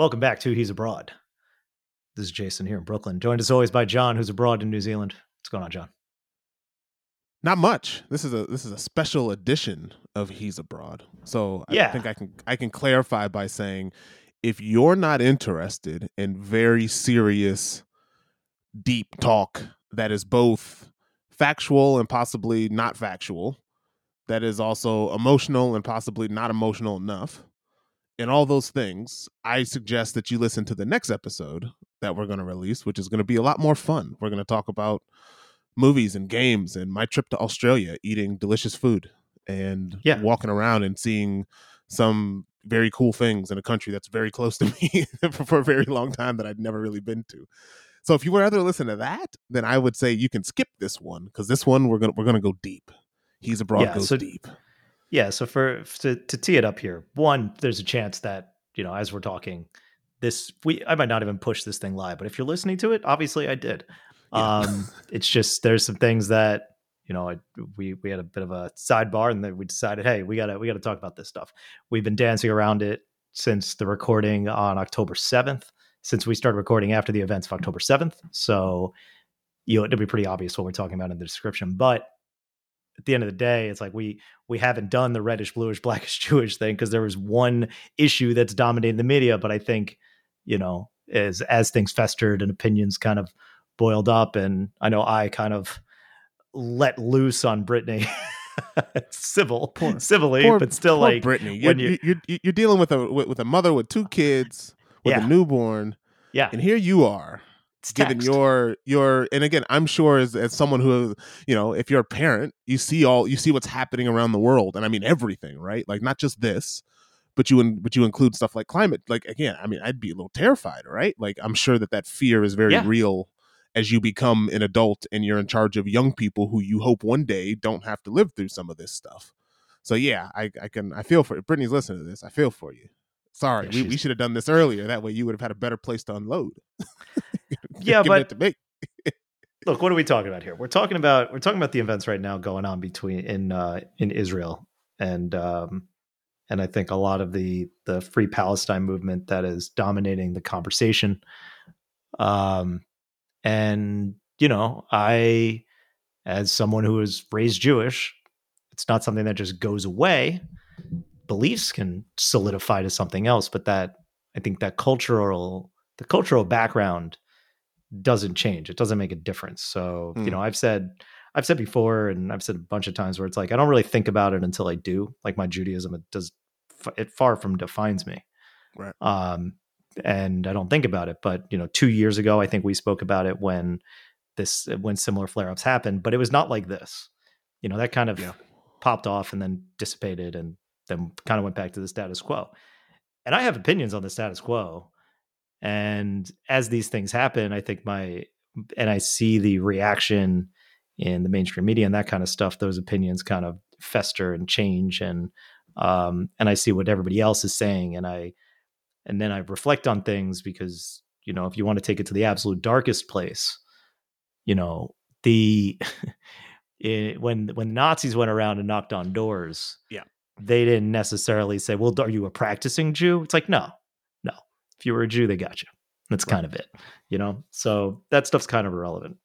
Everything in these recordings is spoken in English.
Welcome back to He's Abroad. This is Jason here in Brooklyn, joined as always by John, who's abroad in New Zealand. What's going on, John? Not much. This is a this is a special edition of He's Abroad. So Yeah. I think I can I can clarify by saying if you're not interested in very serious deep talk that is both factual and possibly not factual, that is also emotional and possibly not emotional enough, and all those things, I suggest that you listen to the next episode that we're going to release, which is going to be a lot more fun. We're going to talk about movies and games and my trip to Australia eating delicious food and Yeah. walking around and seeing some very cool things in a country that's very close to me for a very long time that I'd never really been to. So if you would rather listen to that, then I would say you can skip this one because this one we're gonna we're gonna go deep. He's abroad Yeah, goes so- deep. Yeah, so for to, to tee it up here, one, there's a chance that you know as we're talking, this we I might not even push this thing live, but if you're listening to it, obviously I did. Yeah. Um, it's just there's some things that you know I, we we had a bit of a sidebar, and then we decided, hey, we gotta we gotta talk about this stuff. We've been dancing around it since the recording on October seventh, since we started recording after the events of October seventh. So you know it'll be pretty obvious what we're talking about in the description, but at the end of the day, it's like we we haven't done the reddish, bluish, blackish, Jewish thing because there was one issue that's dominating the media. But I think, you know, as as things festered and opinions kind of boiled up, and I know I kind of let loose on Brittany, civil, Poor- civilly, Poor- but still like Brittany. You're, when you- you, are you're dealing with a with, with a mother with two kids with Yeah. a newborn, yeah, and here you are it's given text. your your and again i'm sure as, as someone who you know if you're a parent you see all you see what's happening around the world and i mean everything right like not just this but you in, but you include stuff like climate like again i mean i'd be a little terrified right like i'm sure that that fear is very Yeah. real as you become an adult and you're in charge of young people who you hope one day don't have to live through some of this stuff so yeah i, I can i feel for you brittany's listening to this i feel for you sorry Yeah, we, we should have done this earlier that way you would have had a better place to unload. Yeah, but look what are we talking about here? We're talking about we're talking about the events right now going on between in uh in israel and um and i think a lot of the the free palestine movement that is dominating the conversation. Um and you know i as someone who was raised jewish it's not something that just goes away beliefs can solidify to something else but that i think that cultural the cultural background doesn't change. It doesn't make a difference. So, you Hmm. know, I've said I've said before and I've said a bunch of times where it's like I don't really think about it until I do. Like my Judaism it does it far from defines me. Right. Um and I don't think about it, but you know, 2 years ago I think we spoke about it when this when similar flare-ups happened, but it was not like this. You know, that kind of Yeah. popped off and then dissipated and then kind of went back to the status quo. And I have opinions on the status quo. And as these things happen, I think my and I see the reaction in the mainstream media and that kind of stuff, those opinions kind of fester and change and um and I see what everybody else is saying and I and then I reflect on things because, you know, if you want to take it to the absolute darkest place, you know, the it, when when Nazis went around and knocked on doors, Yeah. They didn't necessarily say, "Well, are you a practicing Jew?" It's like, no, no. If you were a Jew, they got you. That's Right. kind of it, you know. So that stuff's kind of irrelevant.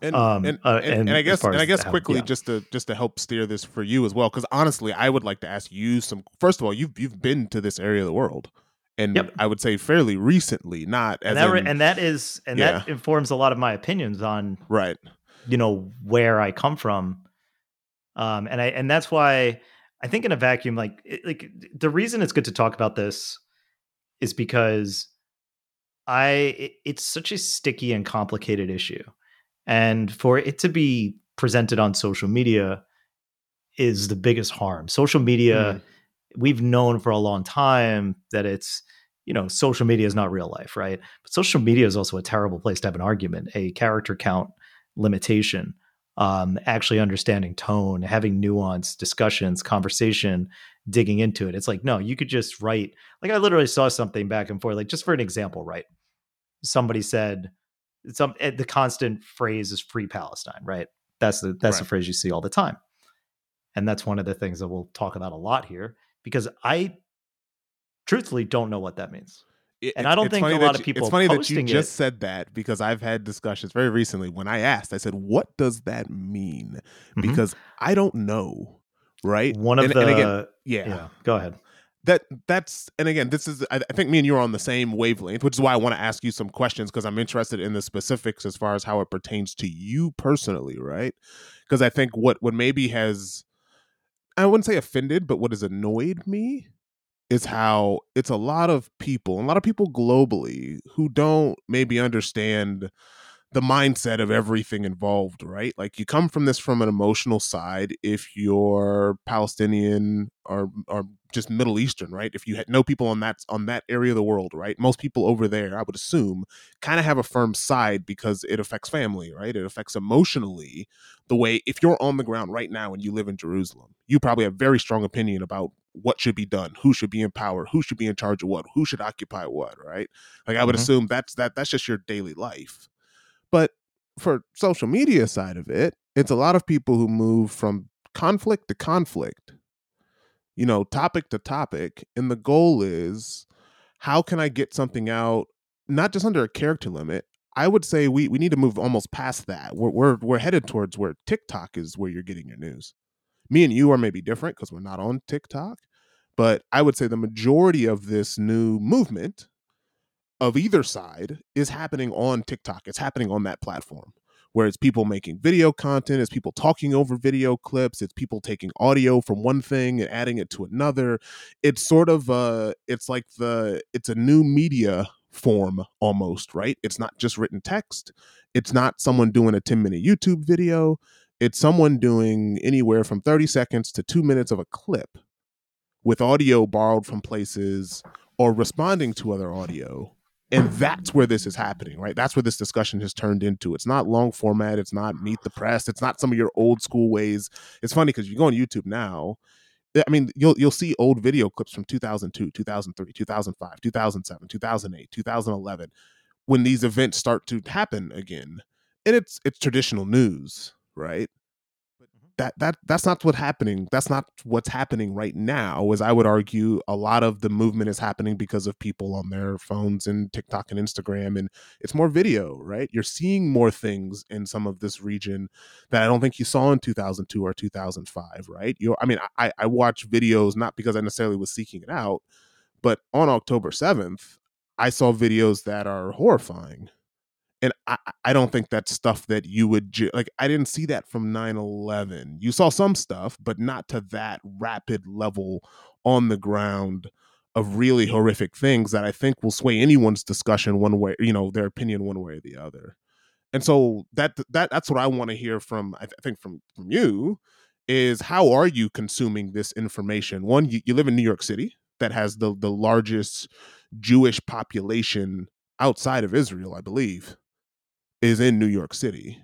and, Um, and, uh, and, and I guess and I guess how- quickly yeah. just to just to help steer this for you as well because honestly I would like to ask you some first of all you've you've been to this area of the world and Yep. I would say fairly recently not as And that, in- and that is and that informs a lot of my opinions on right you know where I come from. Um, and I and that's why I think in a vacuum, like it, like the reason it's good to talk about this is because I it, it's such a sticky and complicated issue, and for it to be presented on social media is the biggest harm. Social media, mm. we've known for a long time that it's you know social media is not real life, right? But social media is also a terrible place to have an argument, a character count limitation um, actually understanding tone, having nuance, discussions, conversation, digging into it. It's like, no, you could just write. Like I literally saw something back and forth. Like just for an example, right? Somebody said some eh, the constant phrase is "free Palestine," right? That's the that's the phrase you see all the time, and that's one of the things that we'll talk about a lot here because I truthfully don't know what that means. It, and I don't think a lot of you, people. It's funny that you just it- said that because I've had discussions very recently. When I asked, I said, "What does that mean?" Mhm. Because I don't know. Right. one of and, the and again, yeah. yeah, Go ahead. that that's and again this is I, I think me and you are on the same wavelength which is why i want to ask you some questions because i'm interested in the specifics as far as how it pertains to you personally right because i think what what maybe has i wouldn't say offended but what has annoyed me is how it's a lot of people a lot of people globally who don't maybe understand the mindset of everything involved, right? Like you come from this from an emotional side if you're Palestinian or or just Middle Eastern, right? If you had know people on that on that area of the world, right? Most people over there, I would assume, kind of have a firm side because it affects family, right? It affects emotionally the way if you're on the ground right now and you live in Jerusalem, you probably have very strong opinion about what should be done, who should be in power, who should be in charge of what, who should occupy what, right? Like I would Mhm. assume that's that that's just your daily life. But for social media side of it, it's a lot of people who move from conflict to conflict, you know, topic to topic. And the goal is how can I get something out, not just under a character limit? I would say we, we need to move almost past that. We're, we're, we're headed towards where TikTok is where you're getting your news. Me and you are maybe different because we're not on TikTok. But I would say the majority of this new movement of either side is happening on TikTok. It's happening on that platform where it's people making video content, it's people talking over video clips, it's people taking audio from one thing and adding it to another. It's sort of uh it's like the it's a new media form almost, right? It's not just written text. It's not someone doing a 10 minute YouTube video. It's someone doing anywhere from 30 seconds to 2 minutes of a clip with audio borrowed from places or responding to other audio and that's where this is happening right? That's where this discussion has turned into. It's not long format it's not meet the press it's not some of your old school ways. It's funny because you go on youtube now eh, i mean you'll you'll see old video clips from 2002 2003 2005 2007 2008 2011 when these events start to happen again. And it's it's traditional news right? But mm-hmm. that that that's not what's happening that's not what's happening right now as i would argue a lot of the movement is happening because of people on their phones and tiktok and instagram and it's more video right? You're seeing more things in some of this region that i don't think you saw in 2002 or 2005 right? You i mean i i watch videos not because i necessarily was seeking it out but on october 7th i saw videos that are horrifying and I, I don't think that's stuff that you would ju- like i didn't see that from 9-11 you saw some stuff but not to that rapid level on the ground of really horrific things that i think will sway anyone's discussion one way you know their opinion one way or the other. And so that that that's what i want to hear from i th- think from from you is how are you consuming this information? One you, you live in new york city that has the the largest jewish population outside of israel i believe is in New York City.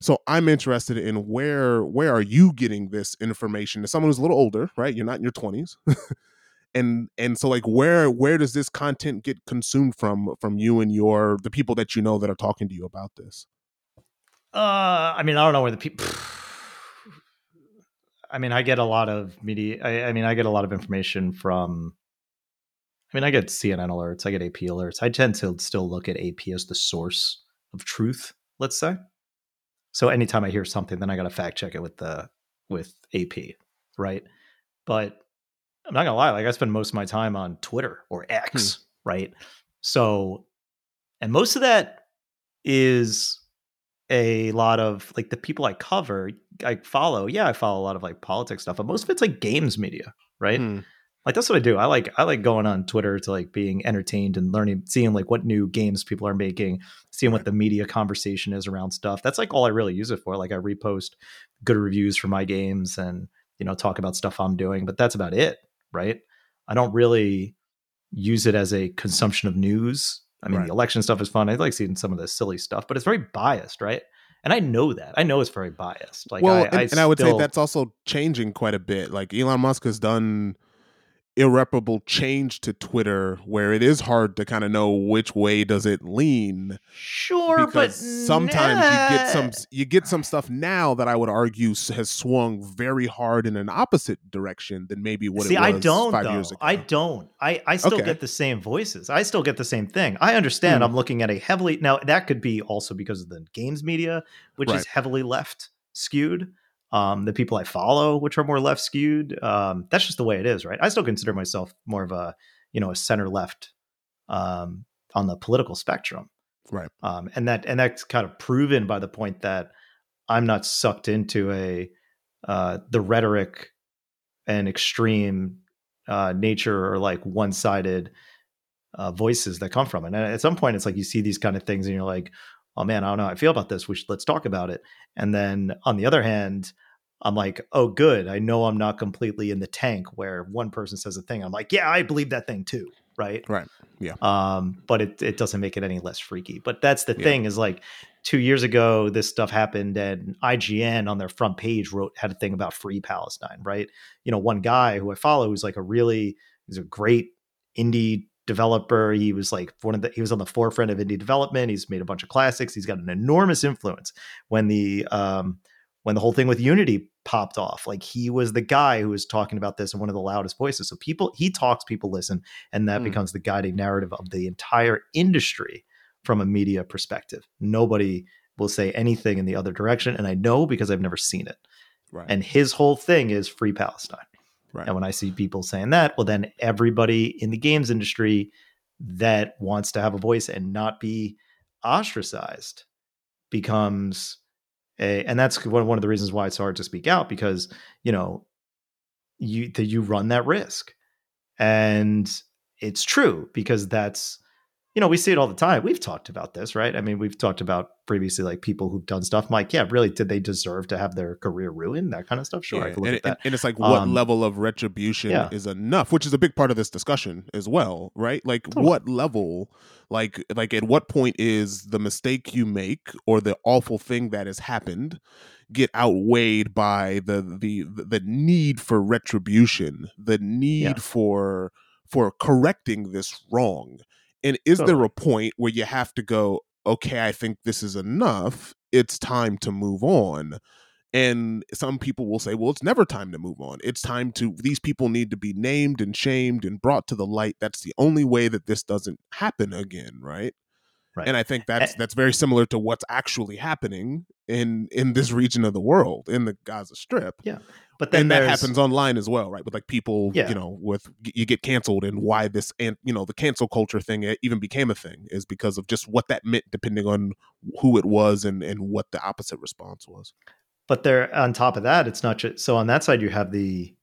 So I'm interested in where where are you getting this information? As someone who's a little older, right? You're not in your 20s. and and so like where where does this content get consumed from from you and your the people that you know that are talking to you about this? Uh, I mean, I don't know where the people. I mean, I get a lot of media. I, I mean, I get a lot of information from. I mean, I get CNN alerts. I get AP alerts. I tend to still look at AP as the source of truth. Let's say. So anytime I hear something, then I got to fact check it with the with AP, right? But I'm not gonna lie. Like I spend most of my time on Twitter or X, right? So, and most of that is a lot of like the people I cover, I follow. Yeah, I follow a lot of like politics stuff, but most of it's like games media, right? Hmm. Like that's what I do. I like I like going on Twitter to like being entertained and learning, seeing like what new games people are making, seeing what the media conversation is around stuff. That's like all I really use it for. Like I repost good reviews for my games and you know talk about stuff I'm doing, but that's about it, right? I don't really use it as a consumption of news. I mean, Right. the election stuff is fun. I like seeing some of the silly stuff, but it's very biased, right? And I know that. I know it's very biased. Like, well, I, and, I and I would say that's also changing quite a bit. Like Elon Musk has done irreparable change to Twitter where it is hard to kind of know which way does it lean. Sure, but sometimes nah. you get some you get some stuff now that I would argue has swung very hard in an opposite direction than maybe what See, it was I don't, five though. years ago. I don't. I I still okay. get the same voices. I still get the same thing. I understand. Mm. I'm looking at a heavily now that could be also because of the games media, which right. is heavily left skewed um, the people I follow, which are more left skewed. Um, that's just the way it is, right? I still consider myself more of a, you know, a center left um, on the political spectrum, right? Um, and that and that's kind of proven by the point that I'm not sucked into a uh, the rhetoric and extreme uh, nature or like one sided uh, voices that come from it. And at some point, it's like you see these kind of things, and you're like, oh man, I don't know how I feel about this. We should, let's talk about it. And then on the other hand, I'm like, oh, good. I know I'm not completely in the tank where one person says a thing. I'm like, yeah, I believe that thing too. Right. Right. Yeah. Um, but it, it doesn't make it any less freaky. But that's the yeah. thing is like two years ago, this stuff happened and IGN on their front page wrote, had a thing about free Palestine. Right. You know, one guy who I follow who's like a really, he's a great indie developer. He was like one of the he was on the forefront of indie development. He's made a bunch of classics. He's got an enormous influence. When the um when the whole thing with Unity popped off, like he was the guy who was talking about this in one of the loudest voices. So people he talks, people listen, and that mm. becomes the guiding narrative of the entire industry from a media perspective. Nobody will say anything in the other direction, and I know because I've never seen it. Right. And his whole thing is free Palestine. Right. And when I see people saying that, well, then everybody in the games industry that wants to have a voice and not be ostracized becomes a, and that's one, one of the reasons why it's hard to speak out because, you know, you, that you run that risk. And it's true because that's, you know, we see it all the time. We've talked about this, right? I mean, we've talked about previously like people who've done stuff. I'm like, yeah, really, did they deserve to have their career ruined? That kind of stuff. Sure, yeah, and, and, and, it's like what um, level of retribution yeah. is enough, which is a big part of this discussion as well, right? Like totally. what level, like like at what point is the mistake you make or the awful thing that has happened get outweighed by the the the need for retribution, the need yeah. for for correcting this wrong and is totally. there a point where you have to go, okay, I think this is enough. It's time to move on. And some people will say, well, it's never time to move on. It's time to, these people need to be named and shamed and brought to the light. That's the only way that this doesn't happen again, right? Right. And I think that's that's very similar to what's actually happening in in this region of the world, in the Gaza Strip. Yeah. But then and that happens online as well, right? With like people, yeah. you know, with you get canceled and why this and you know the cancel culture thing even became a thing is because of just what that meant, depending on who it was and and what the opposite response was. But there, on top of that, it's not just so on that side you have the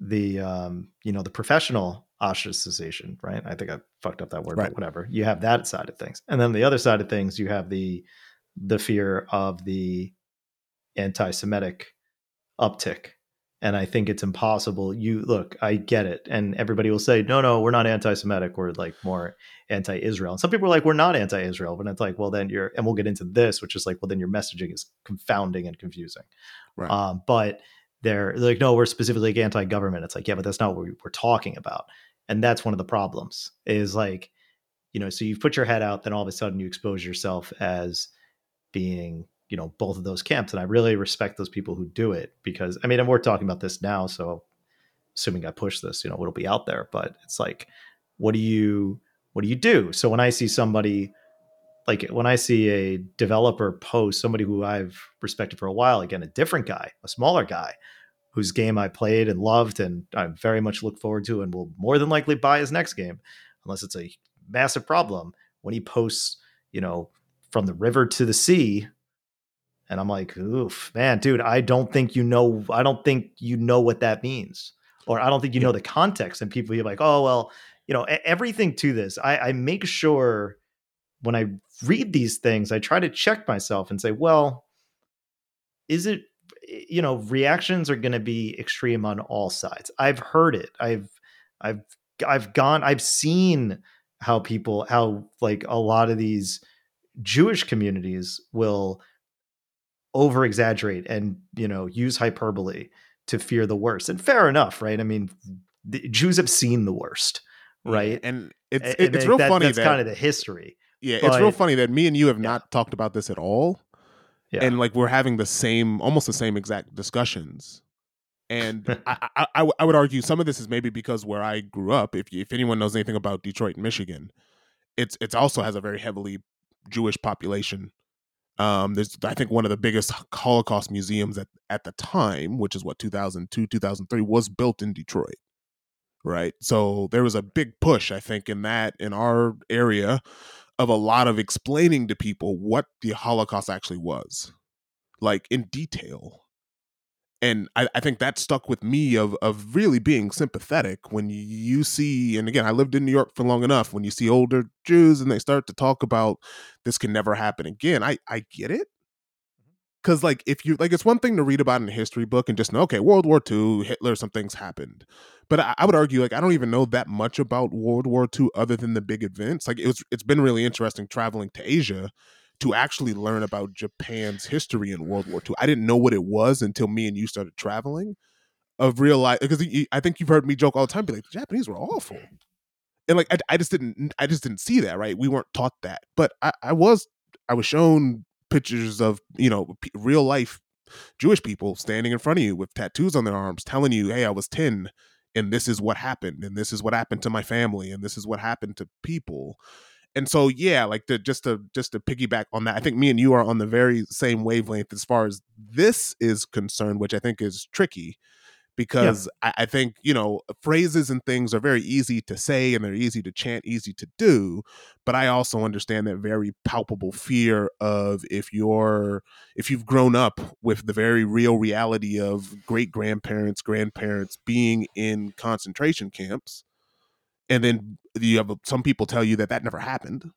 the um you know the professional ostracization, right? I think I fucked up that word, right. but whatever. You have that side of things, and then the other side of things, you have the the fear of the anti-Semitic uptick. And I think it's impossible. You look, I get it. And everybody will say, no, no, we're not anti Semitic. We're like more anti Israel. And some people are like, we're not anti Israel. But it's like, well, then you're, and we'll get into this, which is like, well, then your messaging is confounding and confusing. Right. Um, but they're like, no, we're specifically anti government. It's like, yeah, but that's not what we're talking about. And that's one of the problems is like, you know, so you've put your head out, then all of a sudden you expose yourself as being you know both of those camps and i really respect those people who do it because i mean and we're talking about this now so assuming i push this you know it'll be out there but it's like what do you what do you do? So when i see somebody like when i see a developer post somebody who i've respected for a while again a different guy a smaller guy whose game i played and loved and i very much look forward to and will more than likely buy his next game unless it's a massive problem when he posts you know from the river to the sea and I'm like, oof, man, dude, I don't think you know, I don't think you know what that means. Or I don't think you know the context. And people are like, oh, well, you know, everything to this. I, I make sure when I read these things, I try to check myself and say, well, is it, Eh, you know, reactions are going to be extreme on all sides. I've heard it. I've, I've, I've gone, I've seen how people, how like a lot of these Jewish communities will over exaggerate and you know use hyperbole to fear the worst and fair enough right i mean the Jews have seen the worst, right? Yeah, and it's and it's real that, funny that's that, kind of the history. Yeah, but, it's real funny that me and you have yeah. not talked about this at all. Yeah. And like we're having the same, almost the same exact discussions. And I, I, I, would argue some of this is maybe because where I grew up. If if anyone knows anything about Detroit, Michigan, it's it's also has a very heavily Jewish population. Um, there's I think one of the biggest Holocaust museums at at the time, which is what 2002 2003 was built in Detroit right? So there was a big push, I think, in that in our area of a lot of explaining to people what the Holocaust actually was, like in detail. And I, I think that stuck with me of of really being sympathetic when you see, and again, I lived in New York for long enough. When you see older Jews and they start to talk about this can never happen again, I I get it because like if you like it's one thing to read about in a history book and just know okay world war ii hitler some things happened. But I, I, would argue like i don't even know that much about world war ii other than the big events. Like it was it's been really interesting traveling to asia to actually learn about japan's history in world war ii i didn't know what it was until me and you started traveling of real life because i think you've heard me joke all the time be like the japanese were awful. And like I, I just didn't i just didn't see that right? We weren't taught that. But i, I was i was shown pictures of you know p- real life Jewish people standing in front of you with tattoos on their arms, telling you, "Hey, I was ten, and this is what happened, and this is what happened to my family, and this is what happened to people." And so, yeah, like to just to just to piggyback on that, I think me and you are on the very same wavelength as far as this is concerned, which I think is tricky because yeah. I, I, think you know phrases and things are very easy to say and they're easy to chant easy to do but i also understand that very palpable fear of if you're if you've grown up with the very real reality of great grandparents grandparents being in concentration camps and then you have some people tell you that that never happened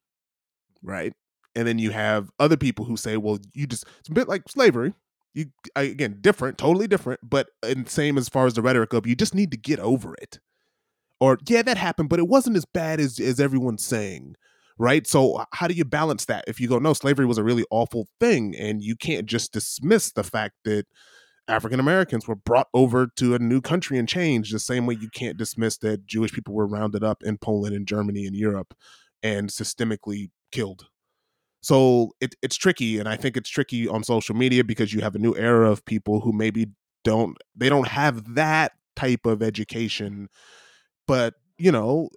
right and then you have other people who say well you just it's a bit like slavery you again different, totally different, but uh, and same as far as the rhetoric of you just need to get over it. Or yeah, that happened, but it wasn't as bad as as everyone's saying. Right. So how do you balance that? If you go, no, slavery was a really awful thing, and you can't just dismiss the fact that African Americans were brought over to a new country and changed the same way you can't dismiss that Jewish people were rounded up in Poland and Germany and Europe and systemically killed so it, it's tricky, and I think it's tricky on social media because you have a new era of people who maybe don't they don't have that type of education, but you know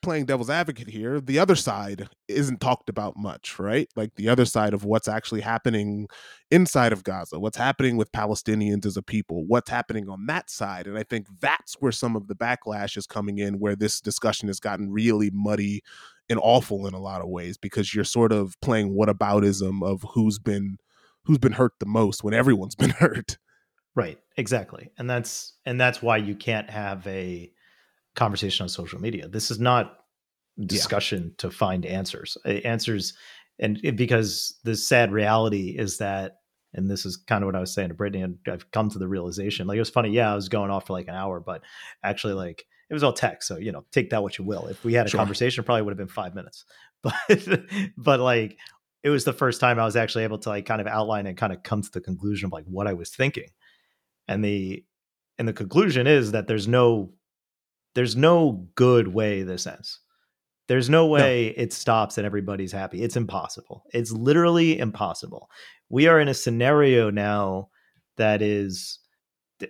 playing devil's advocate here, the other side isn't talked about much, right? Like the other side of what's actually happening inside of Gaza, what's happening with Palestinians as a people, what's happening on that side. And I think that's where some of the backlash is coming in, where this discussion has gotten really muddy and awful in a lot of ways because you're sort of playing whataboutism of who's been who's been hurt the most when everyone's been hurt. Right, exactly. And that's and that's why you can't have a conversation on social media. This is not discussion yeah. to find answers. Uh, answers and because the sad reality is that and this is kind of what I was saying to Brittany, and I've come to the realization. Like it was funny, yeah, I was going off for like an hour, but actually, like it was all text. So, you know, take that what you will. If we had a sure. conversation, probably would have been five minutes. But but like it was the first time I was actually able to like kind of outline and kind of come to the conclusion of like what I was thinking. And the and the conclusion is that there's no there's no good way this ends. There's no way no. it stops and everybody's happy. It's impossible. It's literally impossible. We are in a scenario now that is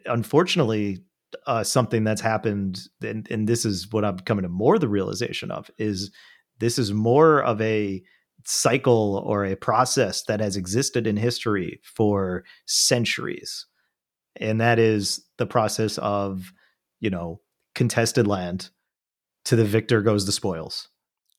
unfortunately uh, something that's happened, and, and this is what I'm coming to more the realization of is this is more of a cycle or a process that has existed in history for centuries, and that is the process of you know contested land to the victor goes the spoils.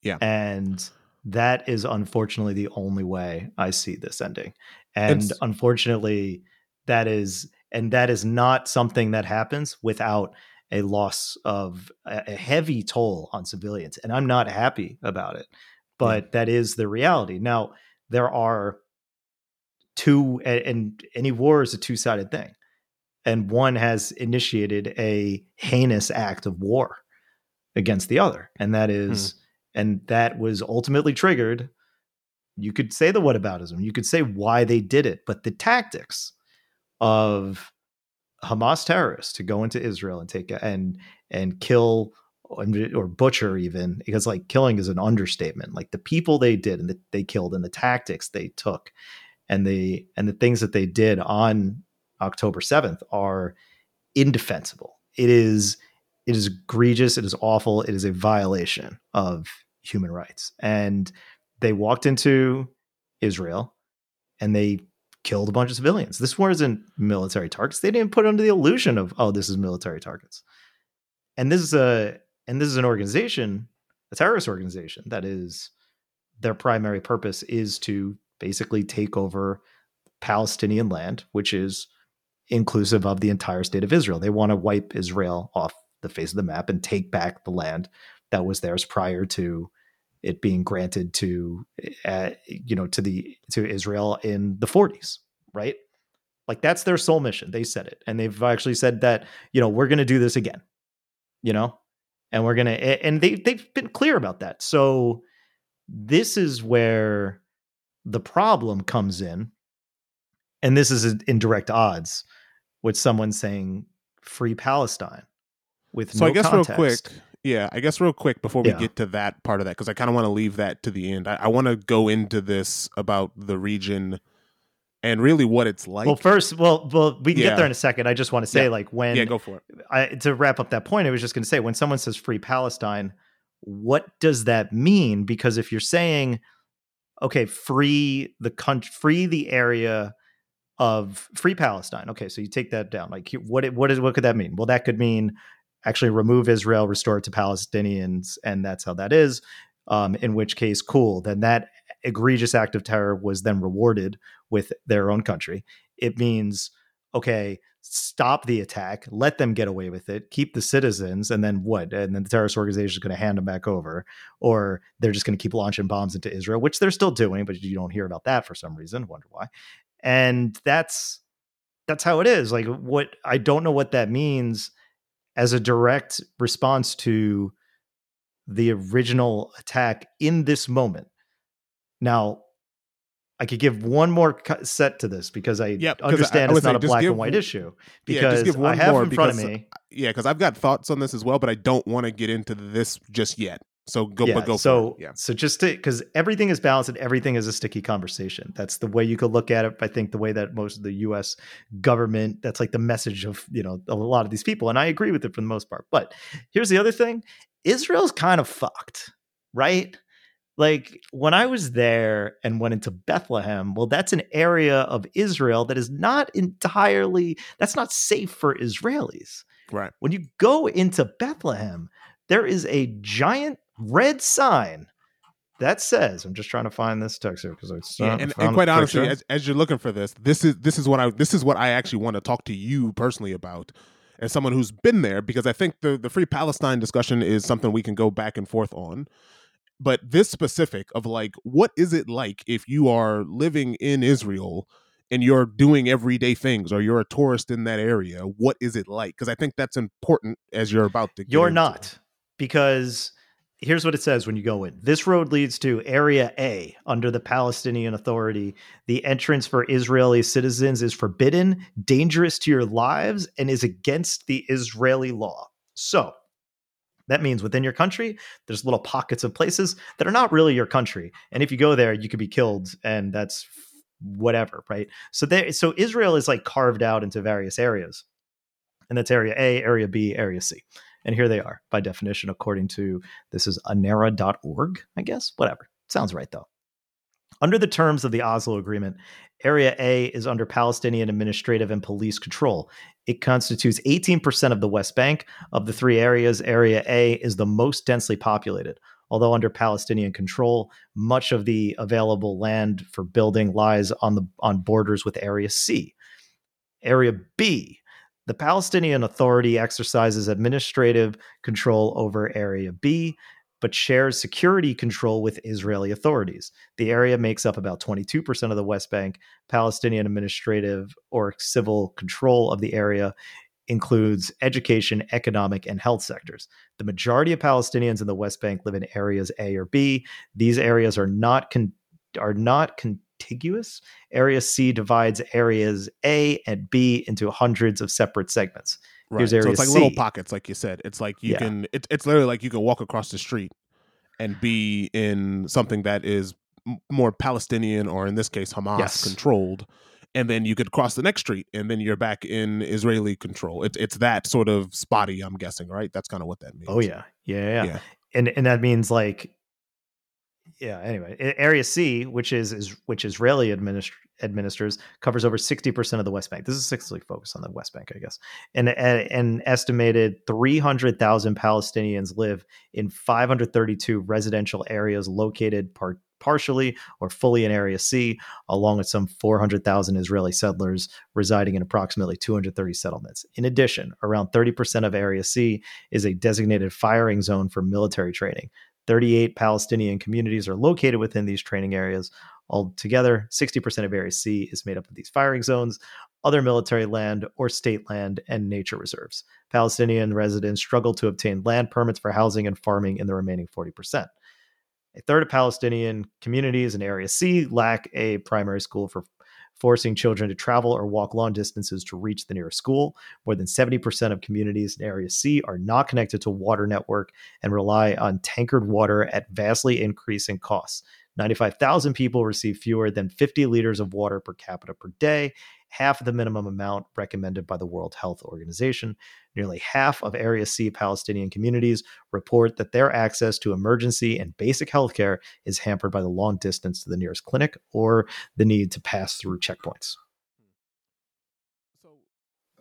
Yeah, and that is unfortunately the only way I see this ending, and it's- unfortunately that is and that is not something that happens without a loss of a heavy toll on civilians and i'm not happy about it but yeah. that is the reality now there are two and any war is a two-sided thing and one has initiated a heinous act of war against the other and that hmm. hmm. and that was ultimately triggered you could say the whataboutism you could say why they did it but the tactics of Hamas terrorists to go into Israel and take and and kill or butcher even because like killing is an understatement. Like the people they did and that they killed and the tactics they took and the and the things that they did on October 7th are indefensible. It is it is egregious. It is awful. It is a violation of human rights. And they walked into Israel and they killed a bunch of civilians. This wasn't military targets. They didn't put under the illusion of oh this is military targets. And this is a and this is an organization, a terrorist organization that is their primary purpose is to basically take over Palestinian land, which is inclusive of the entire state of Israel. They want to wipe Israel off the face of the map and take back the land that was theirs prior to it being granted to uh, you know to the to Israel in the 40s, right? Like that's their sole mission. They said it, and they've actually said that you know we're going to do this again. You know, and we're gonna and they they've been clear about that. So this is where the problem comes in, and this is in direct odds with someone saying "Free Palestine" with so no I guess context. real quick. Yeah, I guess real quick before we Yeah. get to that part of that, because I kind of want to leave that to the end. I, I want to go into this about the region and really what it's like. well, first, well, well, we can Yeah. get there in a second. I just want to say, Yeah. like, when yeah, go for it. I, to wrap up that point, I was just going to say when someone says free Palestine, what does that mean? Because if you're saying, okay, free the country, free the area of free Palestine. Okay, so you take that down. Like, what what is what could that mean? Well, that could mean actually remove Israel, restore it to Palestinians, and that's how that is. Um, in which case, cool. Then that egregious act of terror was then rewarded with their own country. It means okay, stop the attack, let them get away with it, keep the citizens, and then what? And then the terrorist organization is going to hand them back over, or they're just going to keep launching bombs into Israel, which they're still doing, but you don't hear about that for some reason. Wonder why. And that's that's how it is. Like what I don't know what that means as a direct response to the original attack in this moment. Now, I could give one more set to this because I Yep, 'cause I- I understand it's not say a black give and white issue Yeah, because just give one I have more in front of me. Yeah, because I've got thoughts on this as well, but I don't want to get into this just yet. So go, yeah, but go so for it. Yeah. so just to because everything is balanced and everything is a sticky conversation. That's the way you could look at it. I think the way that most of the U.S. government, that's like the message of you know a lot of these people, and I agree with it for the most part. But here's the other thing: Israel's kind of fucked, right? Like when I was there and went into Bethlehem, well, that's an area of Israel that is not entirely that's not safe for Israelis Right. when you go into Bethlehem, there is a giant red sign that says, "I'm just trying to find this text here because it's Yeah, and, and quite honestly, as, as you're looking for this, this is this is what I this is what I actually want to talk to you personally about, as someone who's been there, because I think the the free Palestine discussion is something we can go back and forth on. But this specific of like, what is it like if you are living in Israel and you're doing everyday things, or you're a tourist in that area? What is it like? Because I think that's important as you're about to. You're not because here's what it says when you go in. This road leads to Area A under the Palestinian Authority. The entrance for Israeli citizens is forbidden, dangerous to your lives, and is against the Israeli law. So that means within your country, there's little pockets of places that are not really your country. And if you go there, you could be killed, and that's whatever, right? So there, so Israel is like carved out into various areas. And that's area A, area B, area C. And here they are by definition, according to this is anera.org, I guess. Whatever. Sounds right though. Under the terms of the Oslo Agreement, Area A is under Palestinian administrative and police control. It constitutes 18% of the West Bank. Of the three areas, Area A is the most densely populated. Although under Palestinian control, much of the available land for building lies on the on borders with Area C. Area B, the Palestinian Authority exercises administrative control over Area B, but shares security control with Israeli authorities. The area makes up about 22% of the West Bank. Palestinian administrative or civil control of the area includes education, economic, and health sectors. The majority of Palestinians in the West Bank live in areas A or B. These areas are not con- are not contiguous. Area C divides areas A and B into hundreds of separate segments. Right. Here's so area it's like C. little pockets, like you said. It's like you Yeah. can. It, it's literally like you can walk across the street and be in something that is more Palestinian, or in this case, Hamas Yes. controlled, and then you could cross the next street, and then you're back in Israeli control. It's it's that sort of spotty. I'm guessing, right? That's kind of what that oh, means. Oh yeah. yeah, yeah, Yeah. and and that means like, yeah. Anyway, Area C, which is is which Israeli administ- administers, covers over sixty percent of the West Bank. This is sixty focused on the West Bank, I guess. And an estimated three hundred thousand Palestinians live in five hundred thirty two residential areas located par- partially or fully in Area C, along with some four hundred thousand Israeli settlers residing in approximately two hundred thirty settlements. In addition, around thirty percent of Area C is a designated firing zone for military training. 38 Palestinian communities are located within these training areas. Altogether, 60% of Area C is made up of these firing zones, other military land or state land, and nature reserves. Palestinian residents struggle to obtain land permits for housing and farming in the remaining 40%. A third of Palestinian communities in Area C lack a primary school for forcing children to travel or walk long distances to reach the nearest school. More than 70% of communities in Area C are not connected to water network and rely on tankered water at vastly increasing costs. 95,000 people receive fewer than 50 liters of water per capita per day, half of the minimum amount recommended by the World Health Organization. Nearly half of Area C Palestinian communities report that their access to emergency and basic health care is hampered by the long distance to the nearest clinic or the need to pass through checkpoints.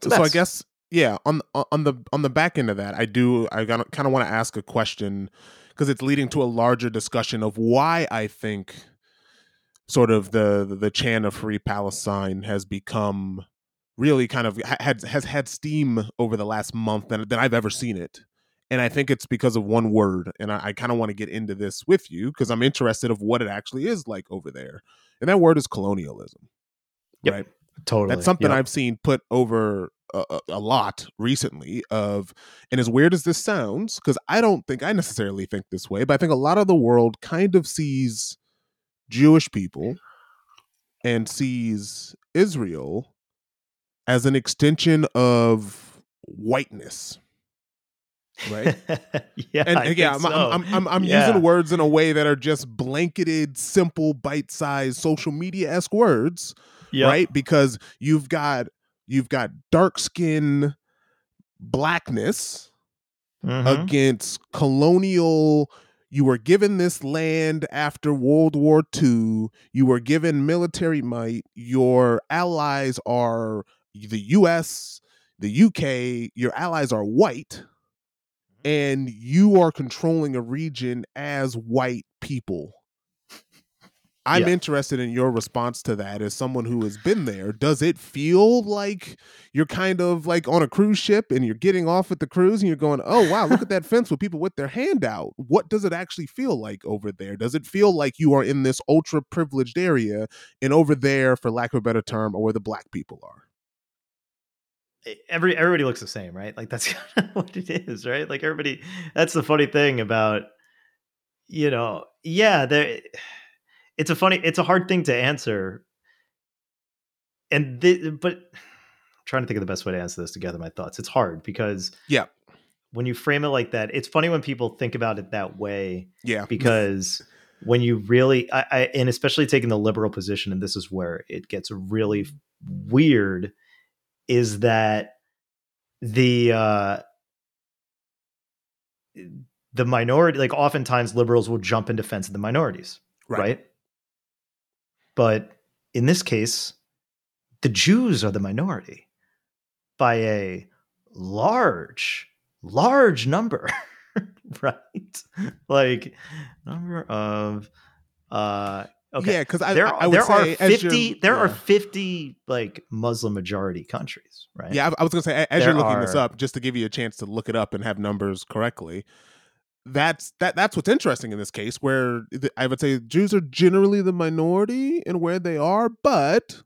So, so I guess yeah on on the on the back end of that, I do I kind of want to ask a question because it's leading to a larger discussion of why I think sort of the the chant of free Palestine has become really kind of had has had steam over the last month than, than I've ever seen it. And I think it's because of one word. And I, I kind of want to get into this with you because I'm interested of what it actually is like over there. And that word is colonialism. Yep. Right. Totally. That's something Yep. I've seen put over a, a- a lot recently. Of and as weird as this sounds, because I don't think I necessarily think this way, but I think a lot of the world kind of sees Jewish people and sees Israel as an extension of whiteness, right? yeah. and I and yeah, think I'm, so. I'm, I'm, I'm Yeah. using words in a way that are just blanketed, simple, bite-sized, social media-esque words Yep. right because you've got you've got dark skin blackness Mhm. against colonial you were given this land after world war ii you were given military might. Your allies are the us the uk your allies are white. Mm-hmm. And you are controlling a region as white people I'm Yeah. interested in your response to that as someone who has been there. Does it feel like you're kind of like on a cruise ship and you're getting off at the cruise and you're going, oh, wow, look at that fence with people with their hand out? What does it actually feel like over there? Does it feel like you are in this ultra privileged area and over there, for lack of a better term, or where the black people are? every everybody looks the same, right? Like that's kind of what it is, right? Like everybody. That's the funny thing about, you know, yeah. There, it's a funny, it's a hard thing to answer, and thi- but I'm trying to think of the best way to answer this to gather my thoughts. It's hard because Yeah. when you frame it like that, it's funny when people think about it that way Yeah. because when you really I, I and especially taking the liberal position and this is where it gets really weird is that the uh the minority like oftentimes liberals will jump in defense of the minorities right, but in this case the jews are the minority by a large large number right? Like number of uh okay. Yeah, because I, there, I, are I would there are say as you're- 50 there are 50 like muslim majority countries right? Yeah, I, I was going to say, as There you're looking this up, just to give you a chance to look it up and have numbers correctly, that's that that's what's interesting in this case. Where the, I would say Jews are generally the minority in where they are, but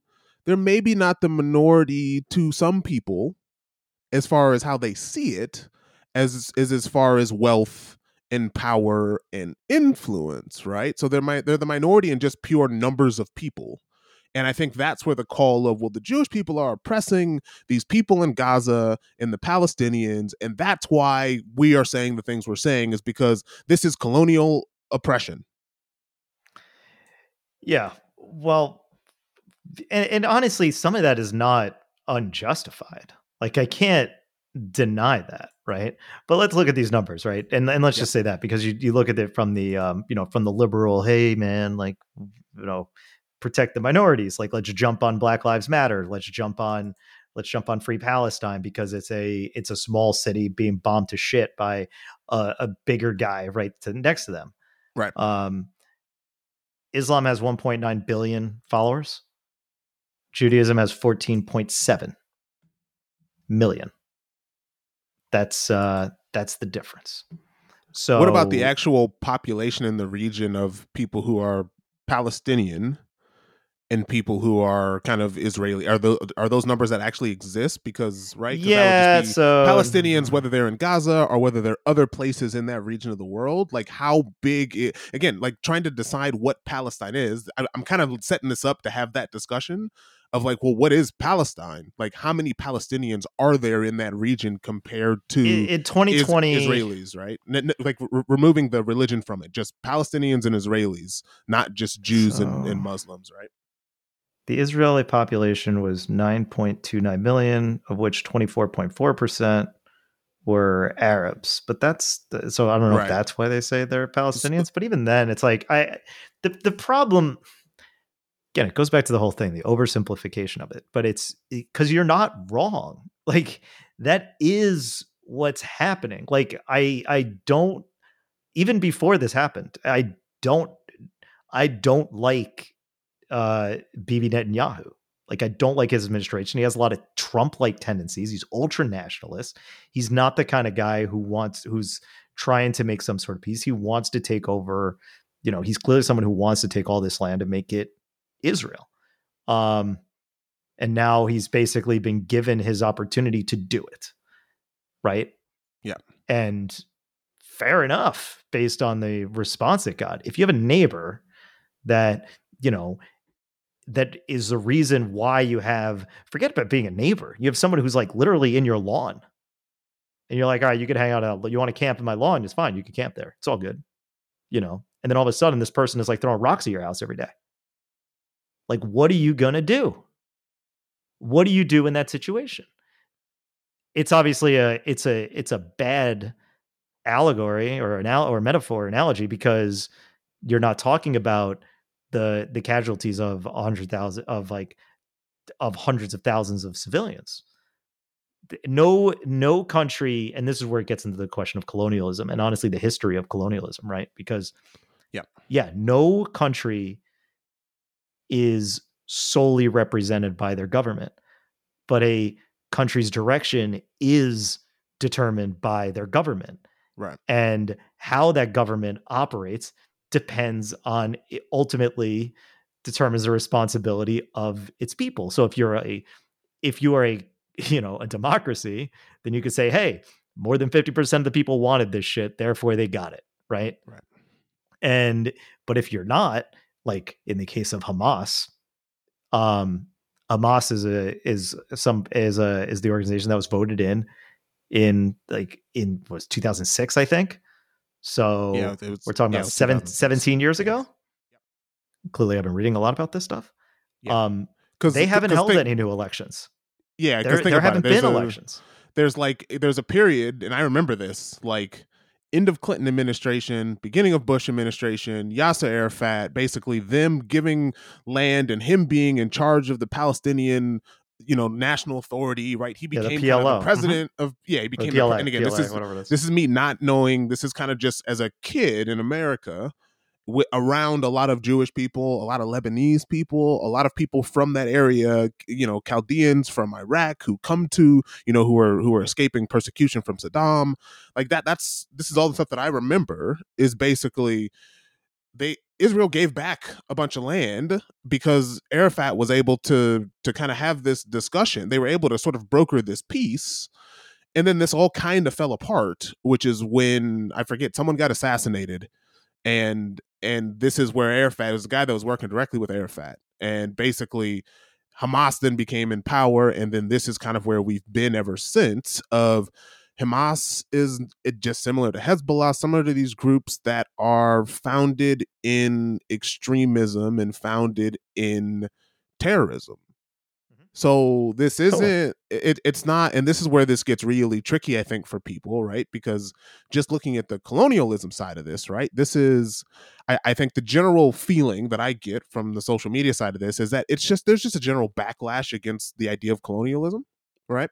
they're maybe not the minority to some people as far as how they see it, as is as far as wealth and power and influence, right? So they're my, they're the minority in just pure numbers of people. And I think that's where the call of, well, the Jewish people are oppressing these people in Gaza and the Palestinians. And that's why we are saying the things we're saying is because this is colonial oppression. Yeah. Well, and, and honestly, some of that is not unjustified. Like, I can't deny that right but let's look at these numbers right and and let's yeah. just say that because you, you look at it from the um you know from the liberal hey man like you know protect the minorities. Like let's jump on Black Lives Matter. Let's jump on let's jump on Free Palestine because it's a it's a small city being bombed to shit by a, a bigger guy right to, next to them. Right. Um, Islam has 1.9 billion followers. Judaism has 14.7 million. That's uh that's the difference. So What about the actual population in the region of people who are Palestinian and people who are kind of Israeli are those are those numbers that actually exist? Because right, yeah, so Palestinians, mhm. whether they're in Gaza or whether they're other places in that region of the world, like how big? It, again, like trying to decide what Palestine is. I, I'm kind of setting this up to have that discussion of like, well, what is Palestine? Like, how many Palestinians are there in that region compared to in, in 2020 is, Israelis? Right, N- like removing the religion from it, just Palestinians and Israelis, not just Jews so... and, and Muslims, right? The Israeli population was 9.29 million, of which 24.4% were Arabs. But that's the, so I don't know right. if that's why they say they're Palestinians. But even then, it's like I the the problem. Again, it goes back to the whole thing, the oversimplification of it. But it's eh, because you're not wrong. Like that is what's happening. Like I I don't even before this happened, I don't I don't like uh, Bibi Netanyahu. Like, I don't like his administration. He has a lot of Trump like tendencies. He's ultra nationalist. He's not the kind of guy who wants, who's trying to make some sort of peace. He wants to take over, you know, he's clearly someone who wants to take all this land and make it Israel. Um, and now he's basically been given his opportunity to do it. Right. Yeah. And fair enough, based on the response it got. If you have a neighbor that, you know, that is the reason why you have forget about being a neighbor. You have someone who's like literally in your lawn. And you're like, all right, you can hang out. You want to camp in my lawn? It's fine. You can camp there. It's all good. You know. And then all of a sudden, this person is like throwing rocks at your house every day. Like, what are you gonna do? What do you do in that situation? It's obviously a it's a it's a bad allegory or an or metaphor analogy because you're not talking about the the casualties of a hundred thousand of like of hundreds of thousands of civilians. No, no country, and this is where it gets into the question of colonialism and honestly the history of colonialism, right? Because yeah, yeah, no country is solely represented by their government, but a country's direction is determined by their government. Right. And how that government operates depends on ultimately determines the responsibility of its people. So if you're a if you are a you know a democracy, then you could say, hey, more than 50% of the people wanted this shit, therefore they got it. Right. Right. And but if you're not, like in the case of Hamas, um, Hamas is a is some is a is the organization that was voted in in like in was 2006, I think. So yeah, was, we're talking yeah, about seven, 17 years ago. Yep. Clearly, I've been reading a lot about this stuff. Yeah. Um, because they haven't held they, any new elections. Yeah, there, there haven't been a, elections. There's like there's a period, and I remember this like end of Clinton administration, beginning of Bush administration, Yasser Arafat, basically them giving land and him being in charge of the Palestinian you know national authority right he became yeah, the, kind of the mm-hmm. president mm-hmm. of yeah he became PLA, the, and again PLA, this is this is me not knowing this is kind of just as a kid in america w- around a lot of jewish people a lot of lebanese people a lot of people from that area you know chaldeans from iraq who come to you know who are who are escaping persecution from saddam like that that's this is all the stuff that i remember is basically they Israel gave back a bunch of land because Arafat was able to to kind of have this discussion. They were able to sort of broker this peace and then this all kind of fell apart, which is when I forget someone got assassinated, and and this is where Arafat was a guy that was working directly with Arafat, and basically Hamas then became in power, and then this is kind of where we've been ever since. Of Hamas is it just similar to Hezbollah, similar to these groups that are founded in extremism and founded in terrorism. Mm-hmm. So this isn't it, it's not and this is where this gets really tricky I think for people, right? Because just looking at the colonialism side of this, right? This is I, I think the general feeling that I get from the social media side of this is that it's just there's just a general backlash against the idea of colonialism, right?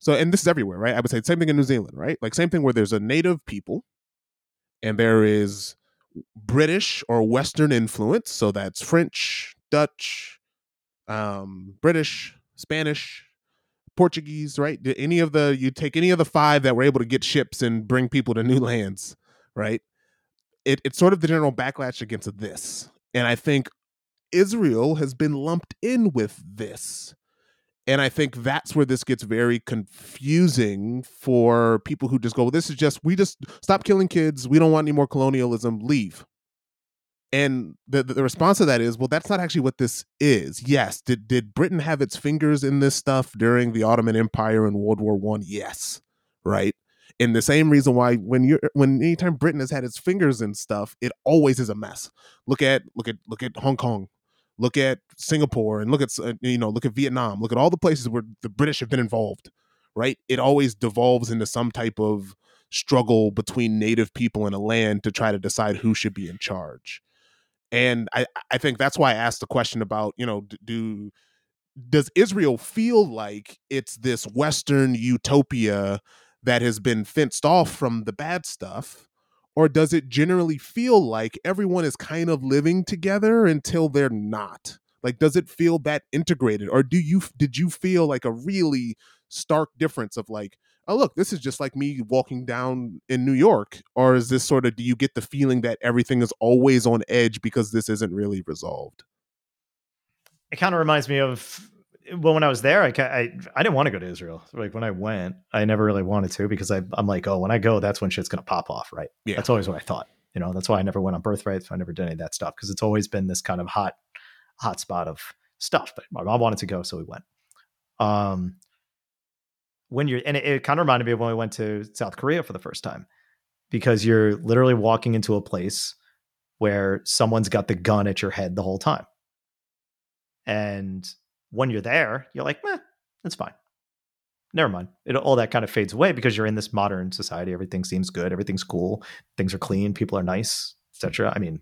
So, and this is everywhere, right? I would say the same thing in New Zealand, right? Like same thing where there's a native people and there is British or Western influence. So that's French, Dutch, um, British, Spanish, Portuguese, right? Any of the, you take any of the five that were able to get ships and bring people to new lands, right? It, it's sort of the general backlash against this. And I think Israel has been lumped in with this and I think that's where this gets very confusing for people who just go, well, this is just, we just stop killing kids. We don't want any more colonialism. Leave. And the, the response to that is, well, that's not actually what this is. Yes. Did, did Britain have its fingers in this stuff during the Ottoman Empire and World War One? Yes. Right. And the same reason why when you're when anytime Britain has had its fingers in stuff, it always is a mess. Look at look at look at Hong Kong, look at Singapore and look at uh, you know look at Vietnam look at all the places where the British have been involved right? It always devolves into some type of struggle between native people in a land to try to decide who should be in charge. And I I think that's why I asked the question about you know do does Israel feel like it's this western utopia that has been fenced off from the bad stuff or does it generally feel like everyone is kind of living together until they're not? Like does it feel that integrated? Or do you did you feel like a really stark difference of like oh look this is just like me walking down in new york or is this sort of do you get the feeling that everything is always on edge because this isn't really resolved? It kind of reminds me of well, when I was there, I, I I didn't want to go to Israel. Like when I went, I never really wanted to because I I'm like, oh, when I go, that's when shit's gonna pop off, right? Yeah. That's always what I thought. You know, that's why I never went on birthright. So I never did any of that stuff because it's always been this kind of hot hot spot of stuff. But my mom wanted to go, so we went. Um, when you're and it, it kind of reminded me of when we went to South Korea for the first time because you're literally walking into a place where someone's got the gun at your head the whole time. And when you're there, you're like, eh, that's fine. Never mind. It, all that kind of fades away because you're in this modern society. Everything seems good. Everything's cool. Things are clean. People are nice, etc. I mean,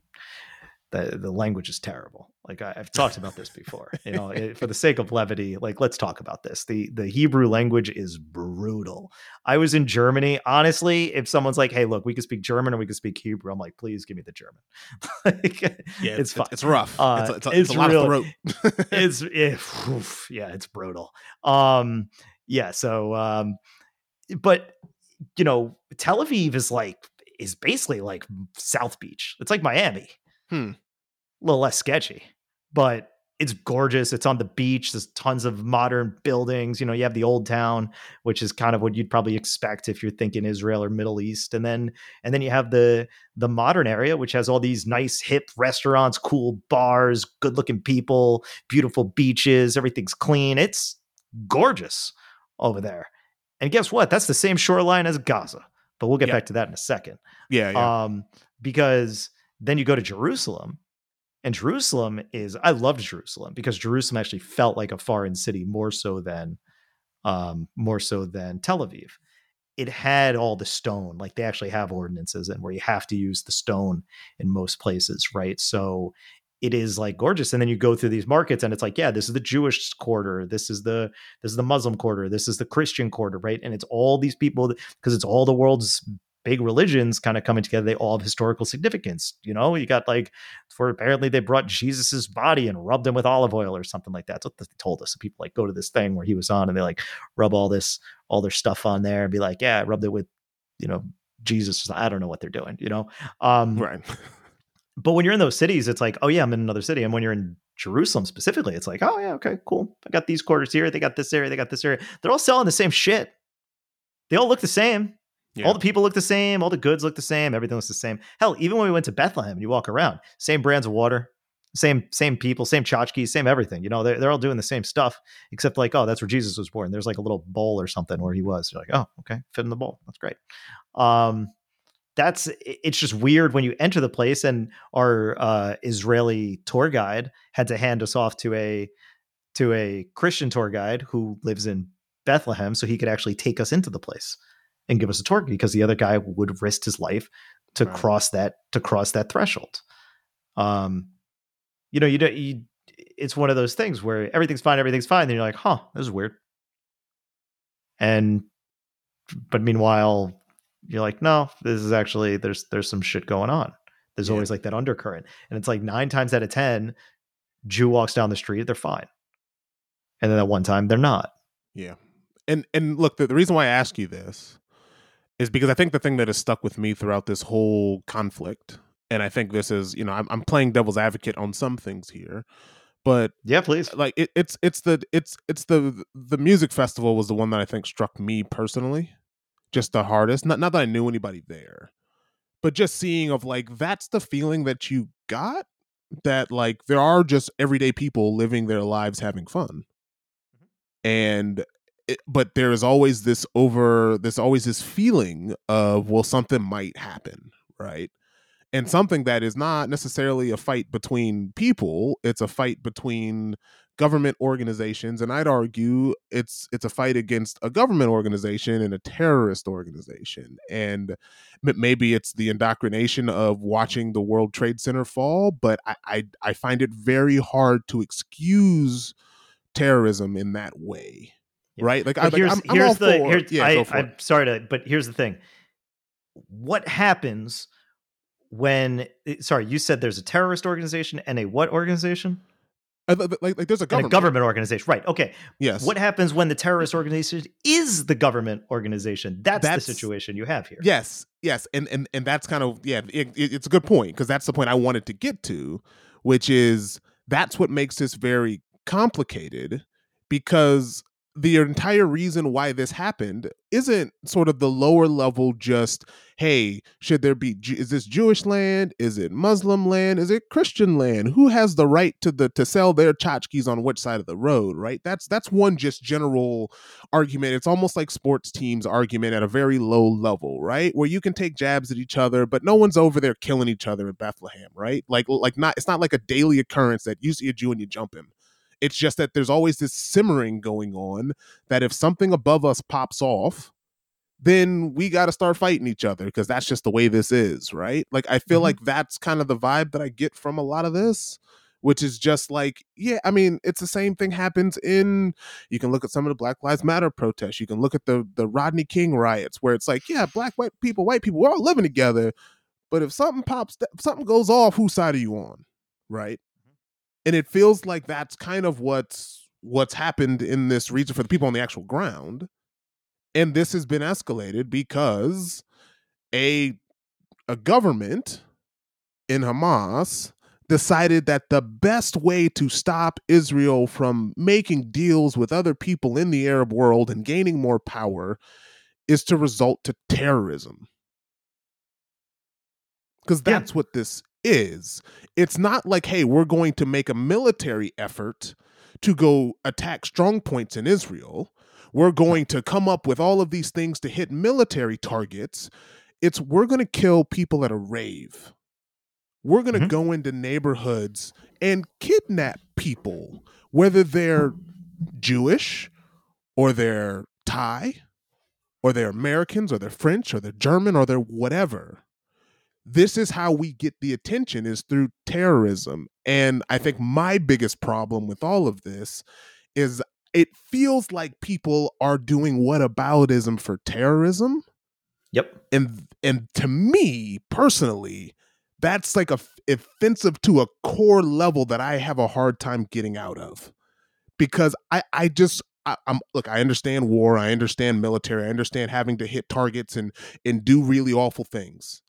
the the language is terrible. Like I, have talked about this before. You know, it, for the sake of levity, like let's talk about this. the The Hebrew language is brutal. I was in Germany. Honestly, if someone's like, "Hey, look, we can speak German or we can speak Hebrew," I'm like, "Please give me the German." like, yeah, it's, it's. It's rough. Uh, it's, a, it's, a, it's, it's a lot real, of throat. it's it, oof, yeah, it's brutal. Um, yeah. So, um, but you know, Tel Aviv is like is basically like South Beach. It's like Miami. Hmm. A little less sketchy, but it's gorgeous. It's on the beach. There's tons of modern buildings. You know, you have the old town, which is kind of what you'd probably expect if you're thinking Israel or Middle East. And then and then you have the the modern area, which has all these nice hip restaurants, cool bars, good-looking people, beautiful beaches, everything's clean. It's gorgeous over there. And guess what? That's the same shoreline as Gaza. But we'll get back to that in a second. Yeah, yeah. Um, because then you go to Jerusalem, and Jerusalem is I loved Jerusalem because Jerusalem actually felt like a foreign city more so than um, more so than Tel Aviv. It had all the stone, like they actually have ordinances and where you have to use the stone in most places, right? So it is like gorgeous and then you go through these markets and it's like yeah this is the jewish quarter this is the this is the muslim quarter this is the christian quarter right and it's all these people because it's all the world's big religions kind of coming together, they all have historical significance. You know, you got like for apparently they brought Jesus's body and rubbed him with olive oil or something like that. That's what they told us. So people like go to this thing where he was on and they like rub all this, all their stuff on there and be like, yeah, I rubbed it with, you know, Jesus. I don't know what they're doing, you know? Um, right. but when you're in those cities, it's like, oh yeah, I'm in another city. And when you're in Jerusalem specifically, it's like, oh yeah, okay, cool. I got these quarters here. They got this area. They got this area. They're all selling the same shit they all look the same. Yeah. All the people look the same. All the goods look the same. Everything looks the same. Hell, even when we went to Bethlehem and you walk around, same brands of water, same same people, same tchotchkes, same everything. You know, they're, they're all doing the same stuff, except like, oh, that's where Jesus was born. There's like a little bowl or something where he was. You're like, oh, okay, fit in the bowl. That's great. Um, that's it's just weird when you enter the place and our uh, Israeli tour guide had to hand us off to a to a Christian tour guide who lives in Bethlehem, so he could actually take us into the place and give us a tour because the other guy would have risked his life to Right. cross that to cross that threshold. Um, you know, you don't. You, it's one of those things where everything's fine, everything's fine. Then you're like, huh, this is weird. And but meanwhile, you're like, no, this is actually there's there's some shit going on. There's Yeah. always like that undercurrent, and it's like nine times out of ten, Jew walks down the street, they're fine, and then at one time they're not. Yeah. And and look, the, the reason why I ask you this is because I think the thing that has stuck with me throughout this whole conflict, and I think this is, you know, I'm, I'm playing devil's advocate on some things here, but Yeah, please. like it, it's it's the it's it's the the music festival was the one that I think struck me personally, just the hardest. Not not that I knew anybody there, but just seeing of like that's the feeling that you got that like there are just everyday people living their lives having fun mm-hmm. and but there is always this over there's always this feeling of well something might happen right? And something that is not necessarily a fight between people it's a fight between government organizations and i'd argue it's it's a fight against a government organization and a terrorist organization. And maybe it's the indoctrination of watching the world trade center fall but i i, I find it very hard to excuse terrorism in that way Yeah. right like, I, But like here's I'm, I'm here's all the here's, yeah I, I'm it. sorry to, but here's the thing. What happens when? eh, Sorry, you said there's a terrorist organization and a what organization? Uh, like, like there's a government a government organization, right? Okay. yes What happens when the terrorist organization is the government organization? That's, That's- the situation you have here. Yes, yes, and and and that's kind of yeah, it, it- it's a good point because that's the point I wanted to get to, which is that's what makes this very complicated because the entire reason why this happened isn't sort of the lower level just hey should there be is this jewish land? Is it muslim land? Is it christian land? Who has the right to the to sell their tchotchkes on which side of the road right? That's that's one just general argument. It's almost like sports teams argument at a very low level right? Where you can take jabs at each other but no one's over there killing each other in bethlehem right? Like like not it's not like a daily occurrence that you see a jew and you jump him it's just that there's always this simmering going on that if something above us pops off, then we got to start fighting each other because that's just the way this is, right? Like, I feel Mhm. like that's kind of the vibe that I get from a lot of this, which is just like, yeah, I mean, it's the same thing happens in. You can look at some of the Black Lives Matter protests. You can look at the the Rodney King riots, where it's like, yeah, black, white people, white people, we're all living together. But if something pops, if something goes off, whose side are you on, right? And it feels like that's kind of what's what's happened in this region for the people on the actual ground and this has been escalated because a a government in Hamas decided that the best way to stop Israel from making deals with other people in the Arab world and gaining more power is to result to terrorism. Because Yeah. that's what this is. It's not like, hey, we're going to make a military effort to go attack strong points in Israel. We're going to come up with all of these things to hit military targets. It's we're going to kill people at a rave. We're going to Mhm. go into neighborhoods and kidnap people, whether they're Jewish or they're Thai or they're Americans or they're French or they're German or they're whatever. This is how we get the attention is through terrorism. And I think mm-hmm. my biggest problem with all of this is it feels like people are doing whataboutism for terrorism Yep. and and to me personally that's like a offensive to a core level that i have a hard time getting out of because i i just I, i'm look i understand war i understand military i understand having to hit targets and and do really awful things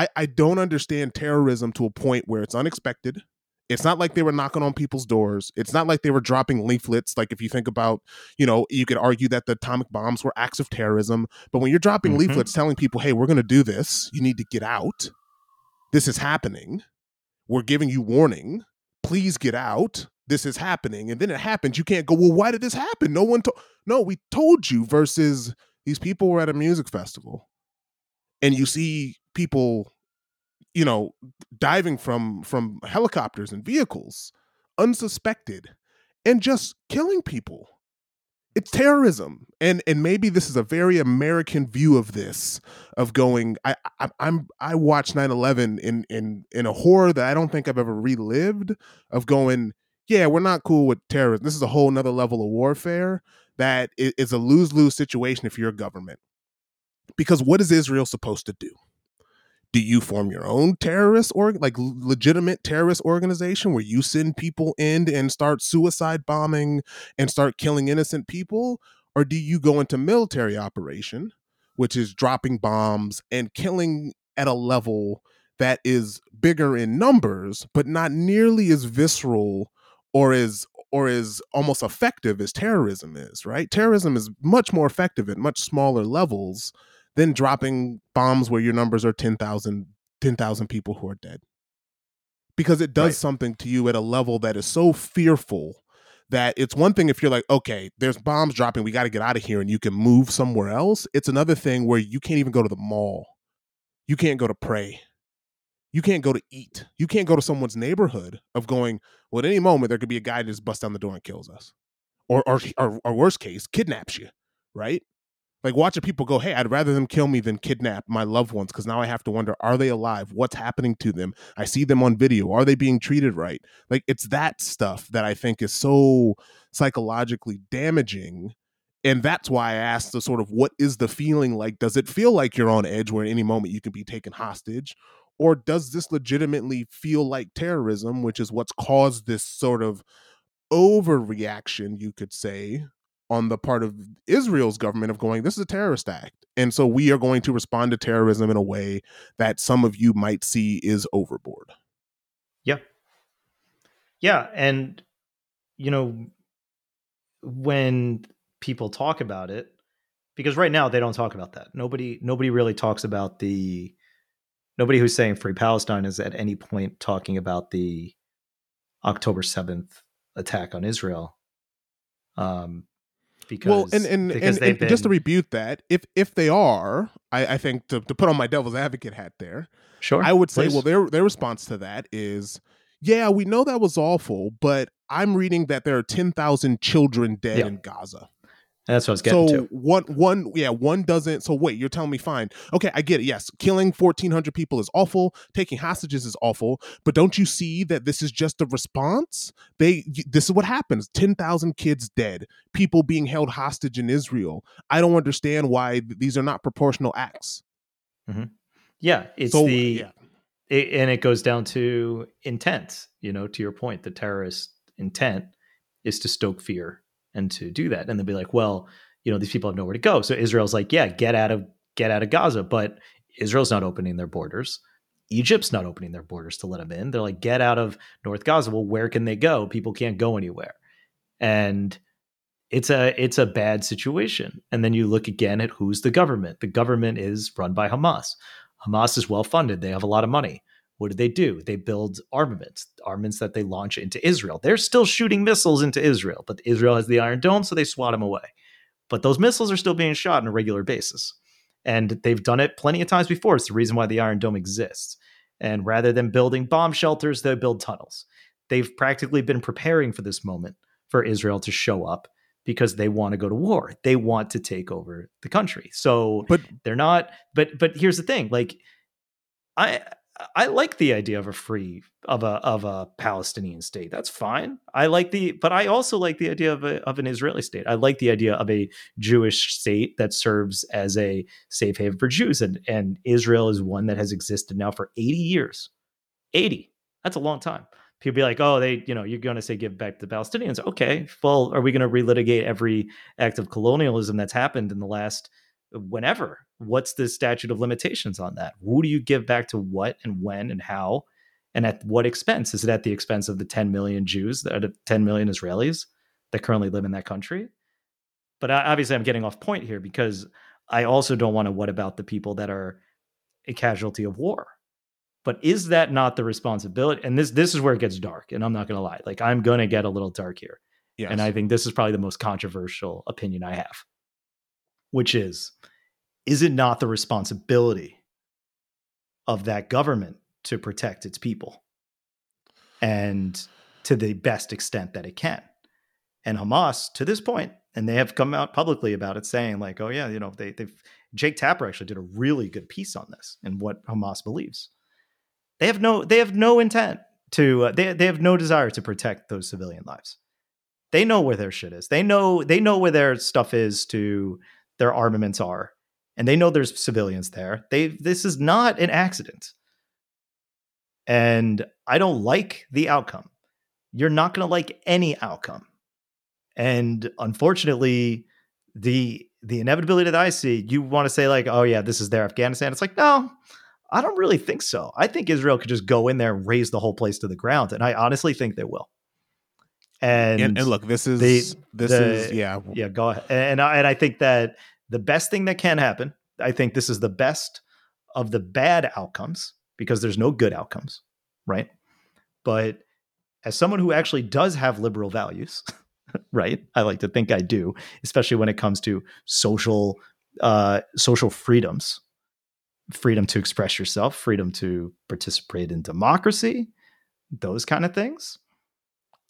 i i don't understand terrorism to a point where it's unexpected It's not like they were knocking on people's doors. It's not like they were dropping leaflets. Like if you think about, you know, you could argue that the atomic bombs were acts of terrorism. But when you're dropping mm-hmm. leaflets telling people, hey, we're going to do this, you need to get out. This is happening. We're giving you warning. Please get out. This is happening. And then it happens. You can't go, well, why did this happen? No one told. No, we told you versus these people were at a music festival and you see people you know diving from from helicopters and vehicles unsuspected and just killing people. It's terrorism and and maybe this is a very american view of this of going i, I i'm i watched 9-11 in in in a horror that i don't think i've ever relived of going yeah we're not cool with terrorism. This is a whole nother level of warfare that is a lose-lose situation if you're a government. Because what is israel supposed to do do you form your own terrorist or like legitimate terrorist organization where you send people in and start suicide bombing and start killing innocent people? Or do you go into military operation which is dropping bombs and killing at a level that is bigger in numbers but not nearly as visceral or as or as almost effective as terrorism is right? Terrorism is much more effective at much smaller levels than dropping bombs where your numbers are 10,000 10,000 people who are dead. Because it does right. something to you at a level that is so fearful that it's one thing if you're like, okay, there's bombs dropping, we got to get out of here and you can move somewhere else. It's another thing where you can't even go to the mall. You can't go to pray. You can't go to eat. You can't go to someone's neighborhood of going, well, at any moment there could be a guy that just busts down the door and kills us. Or or or, or worst case, kidnaps you, right? Like watching people go hey i'd rather them kill me than kidnap my loved ones because now i have to wonder are they alive? What's happening to them? I see them on video. Are they being treated right? Like it's that stuff that i think is so psychologically damaging and that's why i asked the sort of what is the feeling like? Does it feel like you're on edge where at any moment you can be taken hostage? Or does this legitimately feel like terrorism which is what's caused this sort of overreaction you could say on the part of Israel's government of going, this is a terrorist act. And so we are going to respond to terrorism in a way that some of you might see is overboard. Yeah. Yeah. And, you know, when people talk about it, because right now they don't talk about that. Nobody, nobody really talks about the, nobody who's saying free Palestine is at any point talking about the October 7th attack on Israel. Um, because well, and and, because and, and been... just to rebuke that, if if they are, I, I think to, to put on my devil's advocate hat there, sure, I would say, please. well, their their response to that is, yeah, we know that was awful, but I'm reading that there are ten thousand children dead yeah. in Gaza. That's what I was getting so to. one, one, yeah, one doesn't. So wait, you're telling me fine? Okay, I get it. Yes, killing 1,400 people is awful. Taking hostages is awful. But don't you see that this is just a response? They, this is what happens. 10,000 kids dead. People being held hostage in Israel. I don't understand why these are not proportional acts. Mm-hmm. Yeah, it's so, the, yeah. It, and it goes down to intent. You know, to your point, the terrorist intent is to stoke fear and to do that. And they'll be like, well, you know, these people have nowhere to go. So Israel's like, yeah, get out of get out of Gaza, but Israel's not opening their borders. Egypt's not opening their borders to let them in. They're like, get out of North Gaza. Well, where can they go? People can't go anywhere. And it's a it's a bad situation. And then you look again at who's the government. The government is run by Hamas. Hamas is well funded. They have a lot of money. What do they do? They build armaments, armaments that they launch into Israel. They're still shooting missiles into Israel, but Israel has the Iron Dome, so they swat them away. But those missiles are still being shot on a regular basis. And they've done it plenty of times before. It's the reason why the Iron Dome exists. And rather than building bomb shelters, they build tunnels. They've practically been preparing for this moment for Israel to show up because they want to go to war. They want to take over the country. So but they're not but but here's the thing, like I I like the idea of a free of a of a Palestinian state. That's fine. I like the, but I also like the idea of a, of an Israeli state. I like the idea of a Jewish state that serves as a safe haven for Jews, and and Israel is one that has existed now for eighty years. Eighty. That's a long time. People be like, oh, they, you know, you're going to say give back to the Palestinians. Okay, well, are we going to relitigate every act of colonialism that's happened in the last whenever. What's the statute of limitations on that? Who do you give back to what and when and how? And at what expense? Is it at the expense of the 10 million Jews, the 10 million Israelis that currently live in that country? But uh, obviously, I'm getting off point here because I also don't want to what about the people that are a casualty of war. But is that not the responsibility? And this this is where it gets dark. And I'm not going to lie, like I'm going to get a little dark here. Yes. And I think this is probably the most controversial opinion I have, which is, is it not the responsibility of that government to protect its people and to the best extent that it can? And Hamas, to this point, and they have come out publicly about it, saying like, "Oh yeah, you know, they, they've." Jake Tapper actually did a really good piece on this and what Hamas believes. They have no, they have no intent to, uh, they they have no desire to protect those civilian lives. They know where their shit is. They know they know where their stuff is. To their armaments are, and they know there's civilians there. They this is not an accident, and I don't like the outcome. You're not going to like any outcome and unfortunately, the the inevitability that I see, you want to say like, oh yeah, this is their Afghanistan. It's like, no, I don't really think so. I think Israel could just go in there and raise the whole place to the ground, and I honestly think they will. And and, and look, this is the, this the, is yeah yeah go ahead. And I, and I think that the best thing that can happen, I think this is the best of the bad outcomes because there's no good outcomes, right? But as someone who actually does have liberal values. right? I like to think I do, especially when it comes to social uh, social freedoms, freedom to express yourself, freedom to participate in democracy, those kind of things.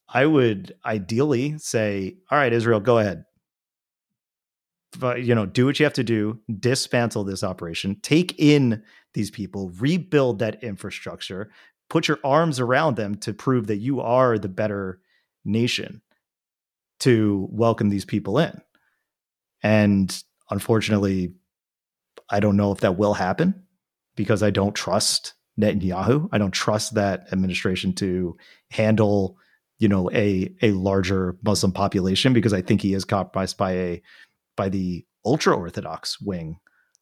I would ideally say, all right, Israel, go ahead. But, uh, you know, do what you have to do, dismantle this operation, take in these people, rebuild that infrastructure, put your arms around them to prove that you are the better nation to welcome these people in. And unfortunately, I don't know if that will happen because I don't trust Netanyahu. I don't trust that administration to handle, you know, a a larger Muslim population because I think he is compromised by a by the ultra orthodox wing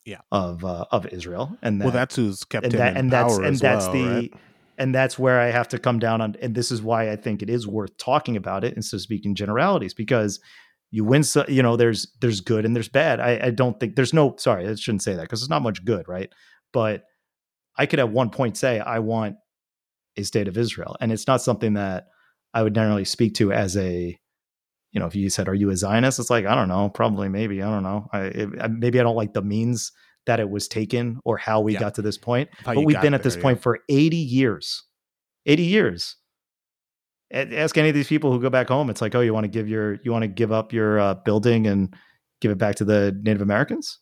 yeah. of uh, of Israel. And that, well, that's who's kept and him that, in and power that's and that's well, the right? and that's where I have to come down on. And this is why I think it is worth talking about it instead of speaking generalities because you win. So, you know, there's there's good and there's bad. I, I don't think there's no. Sorry, I shouldn't say that because there's not much good, right? But I could at one point say I want a state of Israel, and it's not something that I would generally speak to as a you know, if you said, "Are you a Zionist?" It's like I don't know, probably, maybe, I don't know. I it, maybe I don't like the means that it was taken or how we yeah. got to this point. How but we've been at this yeah. point for 80 years. 80 years. Ask any of these people who go back home. It's like, oh, you want to give your, you want to give up your uh, building and give it back to the Native Americans?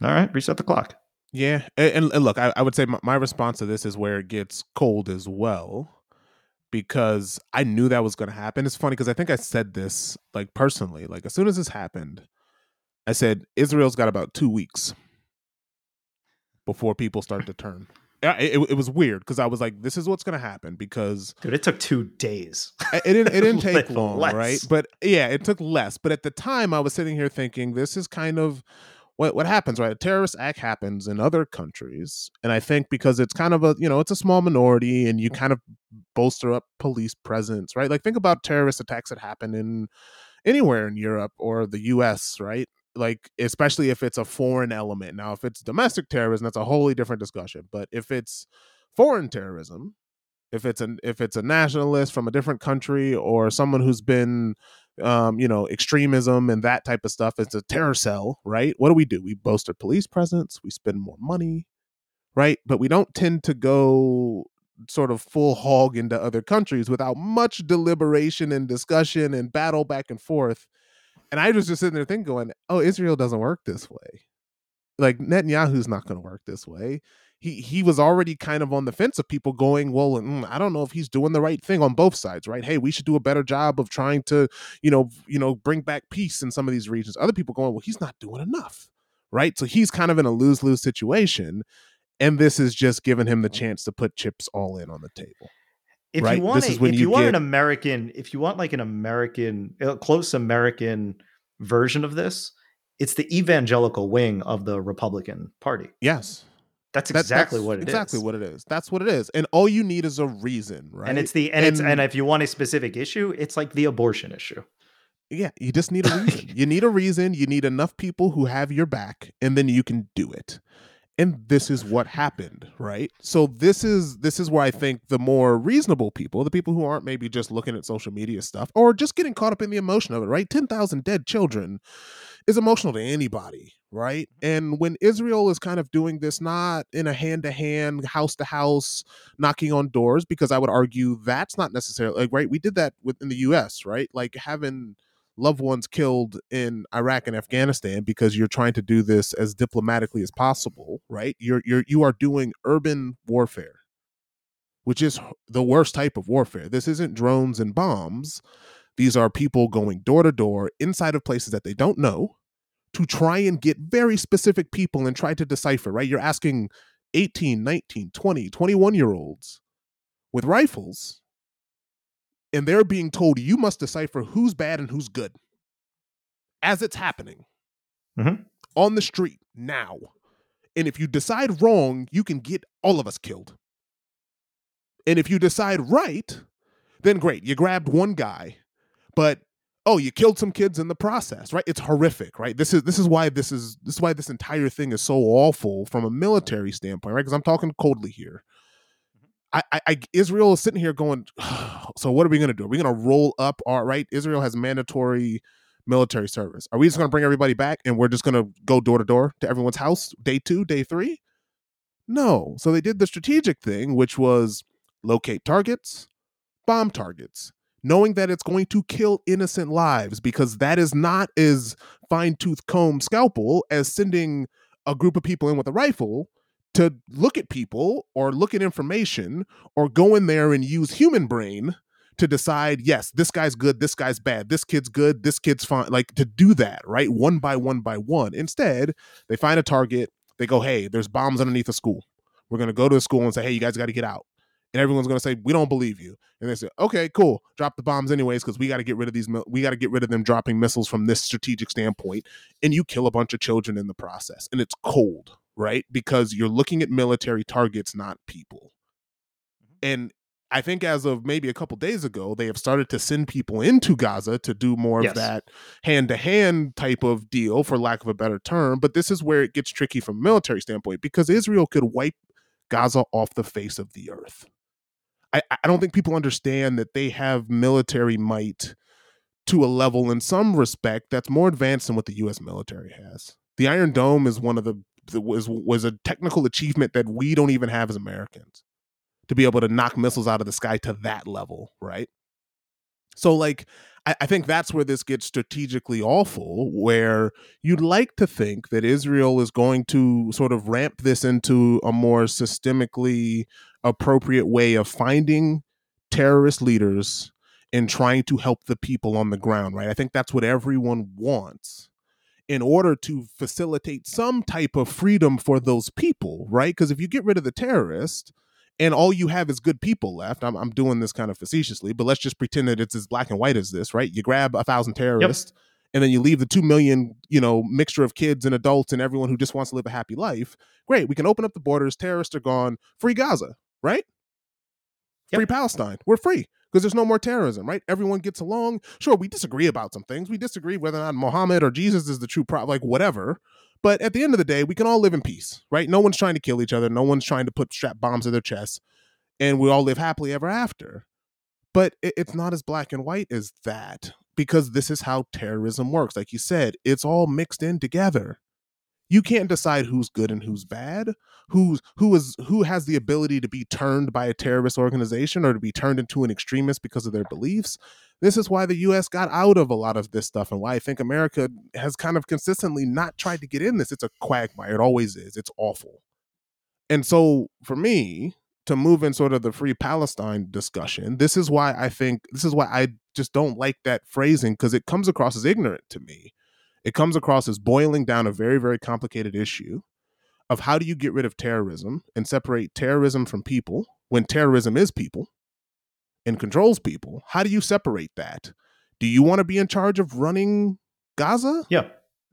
All right, reset the clock. Yeah, and, and look, I, I, would say my, my response to this is where it gets cold as well, because I knew that was going to happen. It's funny because I think I said this like personally, like as soon as this happened, I said Israel's got about two weeks before people start to turn. It, it, it was weird because I was like, "This is what's going to happen." Because dude, it took two days. it, didn't. It didn't take long, less. right? But yeah, it took less. But at the time, I was sitting here thinking, "This is kind of what what happens, right? A terrorist act happens in other countries, and I think because it's kind of a you know it's a small minority, and you kind of bolster up police presence, right? Like think about terrorist attacks that happen in anywhere in Europe or the U.S., right? like especially if it's a foreign element. Now, if it's domestic terrorism, that's a wholly different discussion. But if it's foreign terrorism, if it's an if it's a nationalist from a different country or someone who's been um, you know, extremism and that type of stuff, it's a terror cell, right? What do we do? We boast our police presence, we spend more money, right? But we don't tend to go sort of full hog into other countries without much deliberation and discussion and battle back and forth and I was just sitting there thinking, going, "Oh, Israel doesn't work this way. Like Netanyahu's not going to work this way." He he was already kind of on the fence of people going, "Well, mm, I don't know if he's doing the right thing on both sides, right? Hey, we should do a better job of trying to, you know, you know, bring back peace in some of these regions." Other people going, "Well, he's not doing enough." Right? So he's kind of in a lose-lose situation, and this is just giving him the chance to put chips all in on the table if right? you want, a, if you, you want get... an American, if you want like an American, a close American version of this, it's the evangelical wing of the Republican Party. Yes, That's exactly that, what it exactly is. what it is. That's what it is. And all you need is a reason, right? And it's the and, and it's and if you want a specific issue, it's like the abortion issue. Yeah, you just need a reason. you need a reason. You need enough people who have your back, and then you can do it. And this is what happened, right? So this is this is where I think the more reasonable people, the people who aren't maybe just looking at social media stuff or just getting caught up in the emotion of it, right? Ten thousand dead children is emotional to anybody, right? Mm-hmm. And when Israel is kind of doing this not in a hand to hand, house to house, knocking on doors, because I would argue that's not necessarily like right. We did that within the U.S., right? Like having loved ones killed in Iraq and Afghanistan because you're trying to do this as diplomatically as possible, right? You're you're you are doing urban warfare, which is the worst type of warfare. This isn't drones and bombs. These are people going door to door inside of places that they don't know to try and get very specific people and try to decipher, right? You're asking 18, 19, 20, 21 year olds with rifles and they're being told you must decipher who's bad and who's good as it's happening mm-hmm. on the street now. And if you decide wrong, you can get all of us killed. And if you decide right, then great, you grabbed one guy, but oh, you killed some kids in the process, right? It's horrific, right? This is this is why this is this is why this entire thing is so awful from a military standpoint, right? Because I'm talking coldly here. Mm-hmm. I, I, Israel is sitting here going, so what are we going to do? Are we going to roll up our right? Israel has mandatory military service. Are we just going to bring everybody back and we're just going to go door to door to everyone's house day two, day three? No. So they did the strategic thing, which was locate targets, bomb targets, knowing that it's going to kill innocent lives because that is not as fine tooth comb scalpel as sending a group of people in with a rifle to look at people or look at information or go in there and use human brain to decide yes this guy's good this guy's bad this kid's good this kid's fine like to do that right? One by one by one. Instead they find a target they go hey there's bombs underneath a school. We're going to go to the school and say hey you guys got to get out and everyone's going to say we don't believe you and they say okay cool drop the bombs anyways because we got to get rid of these we got to get rid of them dropping missiles from this strategic standpoint and you kill a bunch of children in the process and it's cold right? Because you're looking at military targets, not people. Mm-hmm. And I think as of maybe a couple days ago, they have started to send people into Gaza to do more yes. of that hand to hand type of deal, for lack of a better term. But this is where it gets tricky from a military standpoint because Israel could wipe Gaza off the face of the earth. I, I don't think people understand that they have military might to a level in some respect that's more advanced than what the US military has. The Iron Dome is one of the was was a technical achievement that we don't even have as Americans to be able to knock missiles out of the sky to that level, right? So, like, I, I, think that's where this gets strategically awful, where you'd like to think that Israel is going to sort of ramp this into a more systemically appropriate way of finding terrorist leaders and trying to help the people on the ground, right? I think that's what everyone wants in order to facilitate some type of freedom for those people, right? Because if you get rid of the terrorist and all you have is good people left, I'm, I'm doing this kind of facetiously, but let's just pretend that it's as black and white as this, right? You grab a thousand terrorists. Yep. And then you leave the two million, you know, mixture of kids and adults and everyone who just wants to live a happy life. Great, we can open up the borders. Terrorists are gone. Free Gaza, right? Yep. Free Palestine. We're free because there's no more terrorism, right? Everyone gets along. Sure, we disagree about some things. We disagree whether or not Muhammad or Jesus is the true prophet, like whatever. But at the end of the day, we can all live in peace, right? No one's trying to kill each other. No one's trying to put strap bombs in their chests, and we all live happily ever after. But it's not as black and white as that because this is how terrorism works. Like you said, it's all mixed in together you can't decide who's good and who's bad who's who is who has the ability to be turned by a terrorist organization or to be turned into an extremist because of their beliefs this is why the US got out of a lot of this stuff and why I think America has kind of consistently not tried to get in this. It's a quagmire. It always is. It's awful. And so for me to move in sort of the free Palestine discussion this is why I think this is why I just don't like that phrasing because it comes across as ignorant to me. It comes across as boiling down a very, very complicated issue of how do you get rid of terrorism and separate terrorism from people when terrorism is people and controls people. How do you separate that? Do you want to be in charge of running Gaza? Yeah.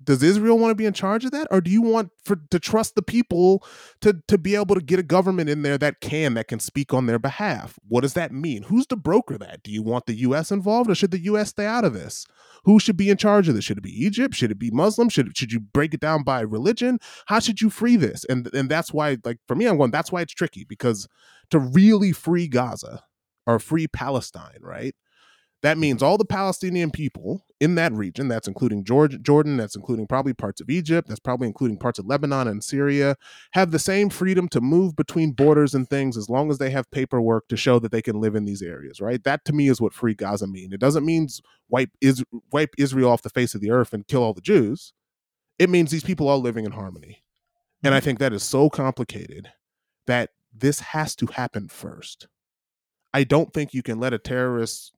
does Israel want to be in charge of that, or do you want for to trust the people to to be able to get a government in there that can that can speak on their behalf? What does that mean? Who's to broker that? Do you want the U.S. involved, or should the U.S. stay out of this? Who should be in charge of this? Should it be Egypt? Should it be Muslim? Should should you break it down by religion? How should you free this? And and that's why, like for me, I'm going. That's why it's tricky because to really free Gaza or free Palestine, right? That means all the Palestinian people in that region, that's including George, Jordan, that's including probably parts of Egypt, that's probably including parts of Lebanon and Syria, have the same freedom to move between borders and things as long as they have paperwork to show that they can live in these areas, right? That to me is what free Gaza means. It doesn't mean wipe, is, wipe Israel off the face of the earth and kill all the Jews. It means these people are living in harmony. And I mm-hmm. think that is so complicated that this has to happen first. I don't think you can let a terrorist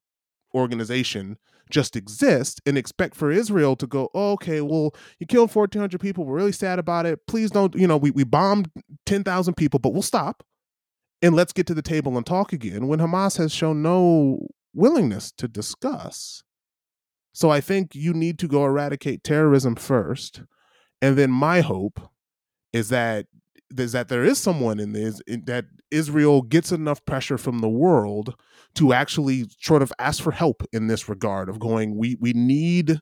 organization just exist and expect for Israel to go, oh, okay, well, you killed 1,400 people. We're really sad about it. Please don't, you know, we, we bombed 10,000 people, but we'll stop and let's get to the table and talk again when Hamas has shown no willingness to discuss. So I think you need to go eradicate terrorism first. And then my hope is that is that there is someone in this that Israel gets enough pressure from the world to actually sort of ask for help in this regard of going we we need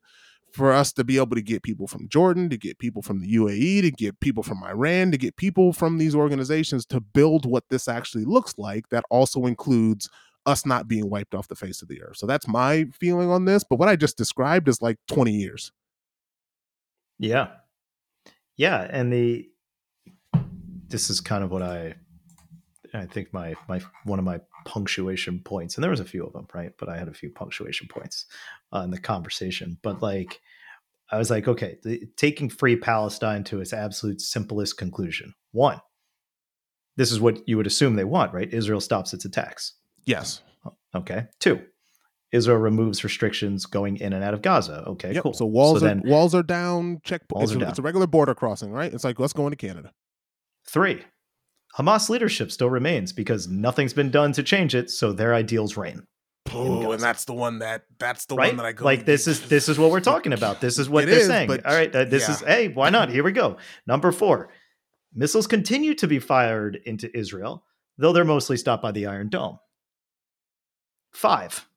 for us to be able to get people from Jordan, to get people from the UAE, to get people from Iran, to get people from these organizations to build what this actually looks like that also includes us not being wiped off the face of the earth. So that's my feeling on this, but what I just described is like 20 years. Yeah. Yeah, and the this is kind of what I I think my my one of my punctuation points, and there was a few of them, right? But I had a few punctuation points uh, in the conversation. But like, I was like, okay, the, taking free Palestine to its absolute simplest conclusion. One, this is what you would assume they want, right? Israel stops its attacks. Yes. Okay. Two, Israel removes restrictions going in and out of Gaza. Okay, yep. cool. So walls so are then, walls are down. Check. Walls it's, are down. it's a regular border crossing, right? It's like let's go into Canada. Three, Hamas leadership still remains because nothing's been done to change it, so their ideals reign. Oh, and that's the one that that's the right? one that I go like. This is this is what we're talking about. This is what they're is, saying. All right, uh, this yeah. is hey, why not? Here we go. Number four, missiles continue to be fired into Israel, though they're mostly stopped by the Iron Dome. Five,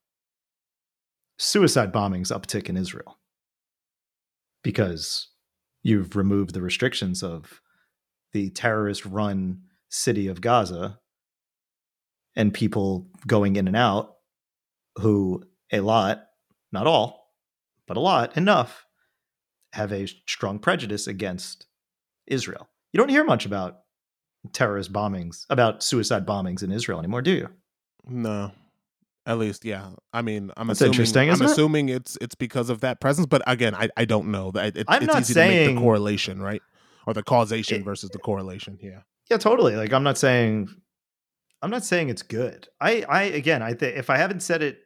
suicide bombings uptick in Israel because you've removed the restrictions of the terrorist run city of Gaza and people going in and out who a lot, not all, but a lot, enough, have a strong prejudice against Israel. You don't hear much about terrorist bombings, about suicide bombings in Israel anymore, do you? No. At least, yeah. I mean, I'm That's assuming. Interesting, I'm assuming it's it's because of that presence, but again, I, I don't know. It, it, I'm it's not easy saying, to make the correlation, right? or the causation it, versus the correlation. Yeah. Yeah, totally. Like I'm not saying I'm not saying it's good. I I again, I think if I haven't said it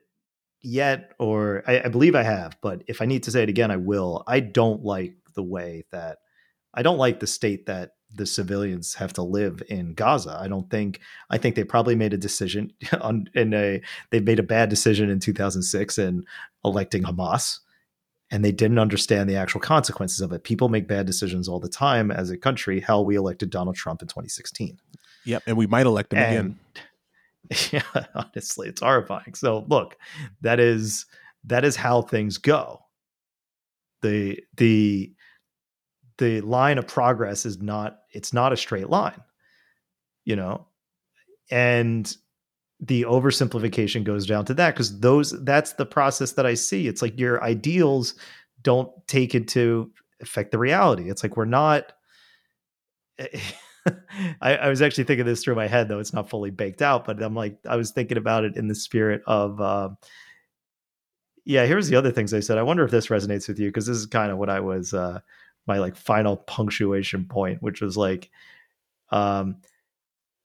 yet or I, I believe I have, but if I need to say it again, I will. I don't like the way that I don't like the state that the civilians have to live in Gaza. I don't think I think they probably made a decision on in a they made a bad decision in 2006 in electing Hamas and they didn't understand the actual consequences of it. People make bad decisions all the time as a country. Hell, we elected Donald Trump in 2016. Yep, and we might elect him and, again. Yeah, honestly, it's horrifying. So look, that is that is how things go. The the the line of progress is not it's not a straight line. You know? And the oversimplification goes down to that because those that's the process that I see. It's like your ideals don't take it to affect the reality. It's like we're not. I, I, was actually thinking this through my head, though it's not fully baked out. But I'm like, I was thinking about it in the spirit of, uh, yeah. Here's the other things I said. I wonder if this resonates with you because this is kind of what I was uh, my like final punctuation point, which was like, um,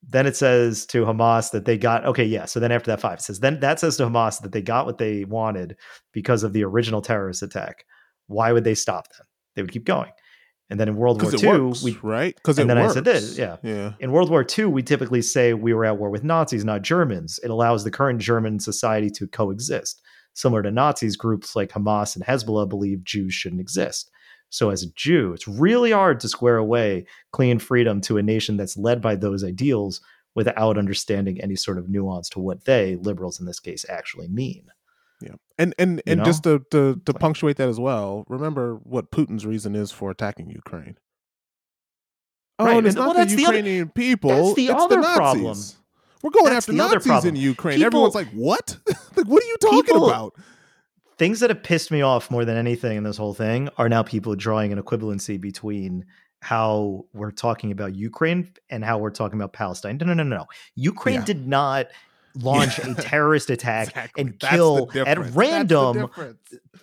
then it says to Hamas that they got okay, yeah. So then after that five, it says then that says to Hamas that they got what they wanted because of the original terrorist attack. Why would they stop them? They would keep going. And then in World War II, works, we right because and then works. I said this, yeah, yeah. In World War II, we typically say we were at war with Nazis, not Germans. It allows the current German society to coexist. Similar to Nazis, groups like Hamas and Hezbollah believe Jews shouldn't exist. So, as a Jew, it's really hard to square away clean freedom to a nation that's led by those ideals without understanding any sort of nuance to what they, liberals in this case, actually mean. Yeah, and and and know? just to to, to punctuate that as well, remember what Putin's reason is for attacking Ukraine. Oh, Right, and it's and- not well, the that's the other- Ukrainian people. that's the it's other the Nazis. problem. We're going That's after the Nazis problem. in Ukraine. People- Everyone's like, "What? like, what are you talking People- about?" Things that have pissed me off more than anything in this whole thing are now people drawing an equivalency between how we're talking about Ukraine and how we're talking about Palestine. No, no, no, no. Ukraine Yeah. did not launch a terrorist attack Exactly. and kill at difference. That's the random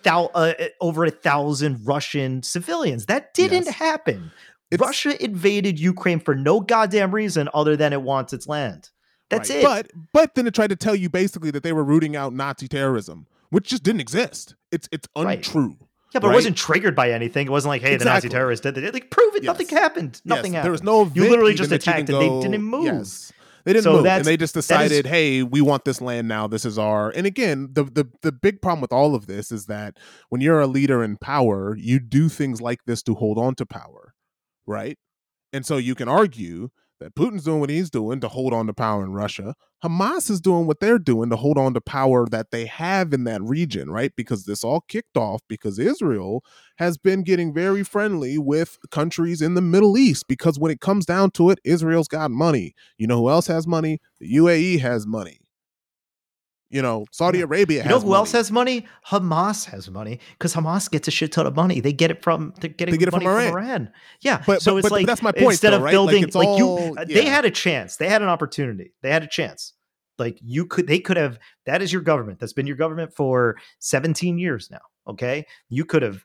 thou- uh, over a thousand Russian civilians. That didn't Yes. happen. It's- Russia invaded Ukraine for no goddamn reason other than it wants its land. That's Right. it. But but then it tried to tell you basically that they were rooting out Nazi terrorism, which just didn't exist. It's it's Right. untrue. yeah, but right? it wasn't triggered by anything. It wasn't like, hey, the Nazi terrorists did it. Like, prove it. Nothing Yes. happened. Nothing yes, happened. There was no. You literally just attacked and they didn't move. Yes. They didn't So move, and they just that is- decided, "Hey, we want this land now. This is our." And again, the the the big problem with all of this is that when you're a leader in power, you do things like this to hold on to power, right? And so you can argue that Putin's doing what he's doing to hold on to power in Russia. Hamas is doing what they're doing to hold on to power that they have in that region, right? Because this all kicked off because Israel has been getting very friendly with countries in the Middle East because when it comes down to it, Israel's got money. You know who else has money? The UAE has money. You know, Saudi Yeah. Arabia You has know who else has money? Hamas has money because Hamas gets a shit ton of money. They get it from they're getting They get it money from from Iran. Iran. Yeah, But- so but- it's but- like that's my point, Instead though, of right? Like, building, like, you, all- uh, they had a chance. They had an opportunity. They had a chance. Like you could, they could have. That is your government. That's been your government for 17 years now. Okay, you could have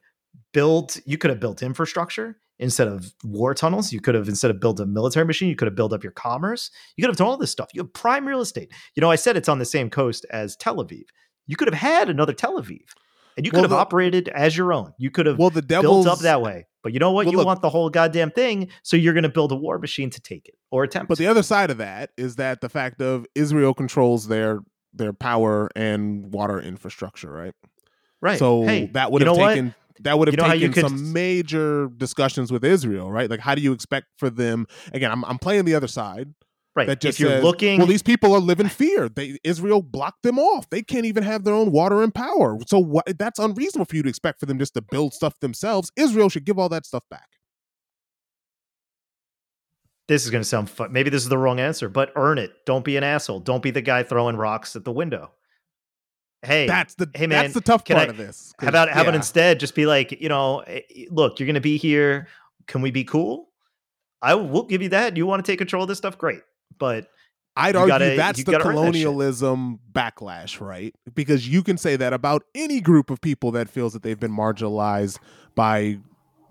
built. You could have built infrastructure instead of war tunnels. You could have instead of built a military machine. You could have built up your commerce. You could have done all this stuff. You have prime real estate. You know, I said it's on the same coast as Tel Aviv. You could have had another Tel Aviv, and you could Well, have the- operated as your own. You could have Well, the built up that way. But you know what? Well, you look- want the whole goddamn thing, so you're going to build a war machine to take it or attempt. But the other side of that is that the fact of Israel controls their their power and water infrastructure, right? right. So hey, that would you have taken what? That would have You know taken could- some major discussions with Israel, right? Like how do you expect for them again, I'm I'm playing the other side right. that just if you're says, looking, well, these people are living fear. They Israel blocked them off. They can't even have their own water and power. So what that's unreasonable for you to expect for them just to build stuff themselves. Israel should give all that stuff back. this is going to sound fun. Maybe this is the wrong answer, but earn it. Don't be an asshole. Don't be the guy throwing rocks at the window. Hey, That's the hey, man, that's the tough part I- of this. how about how about instead just be like, you know, eh, look, you're going to be here. Can we be cool? I will give you that. You want to take control of this stuff? Great, but I'd argue gotta- that's the that colonialism backlash, right? Because you can say that about any group of people that feels that they've been marginalized by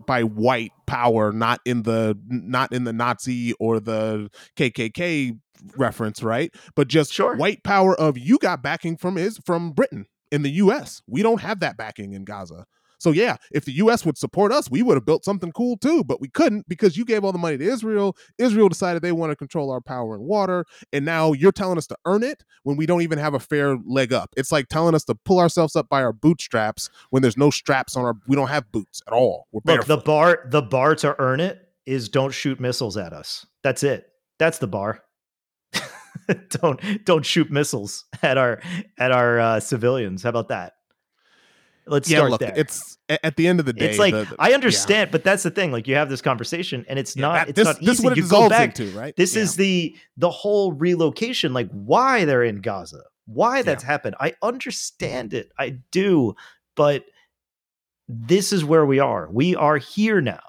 by white power, not in the not in the Nazi or the KKK reference, right? But just Sure. white power of you got backing from is from Britain in the US. We don't have that backing in Gaza. So yeah, if the US would support us, we would have built something cool too, but we couldn't because you gave all the money to Israel. Israel decided they want to control our power and water, and now you're telling us to earn it when we don't even have a fair leg up. It's like telling us to pull ourselves up by our bootstraps when there's no straps on our we don't have boots at all. We're look, the bar the bar to earn it is don't shoot missiles at us. That's it. That's the bar. don't don't shoot missiles at our at our uh, civilians. How about that? Let's yeah, start look, there. it's at the end of the day. it's like the- the- I understand, but that's the thing. Like you have this conversation, and it's yeah, not. that- it's this, not this is what it you go back. to, right? This Yeah. is the the whole relocation. Like why they're in Gaza, why that's happened. I understand it. I do, but this is where we are. We are here now.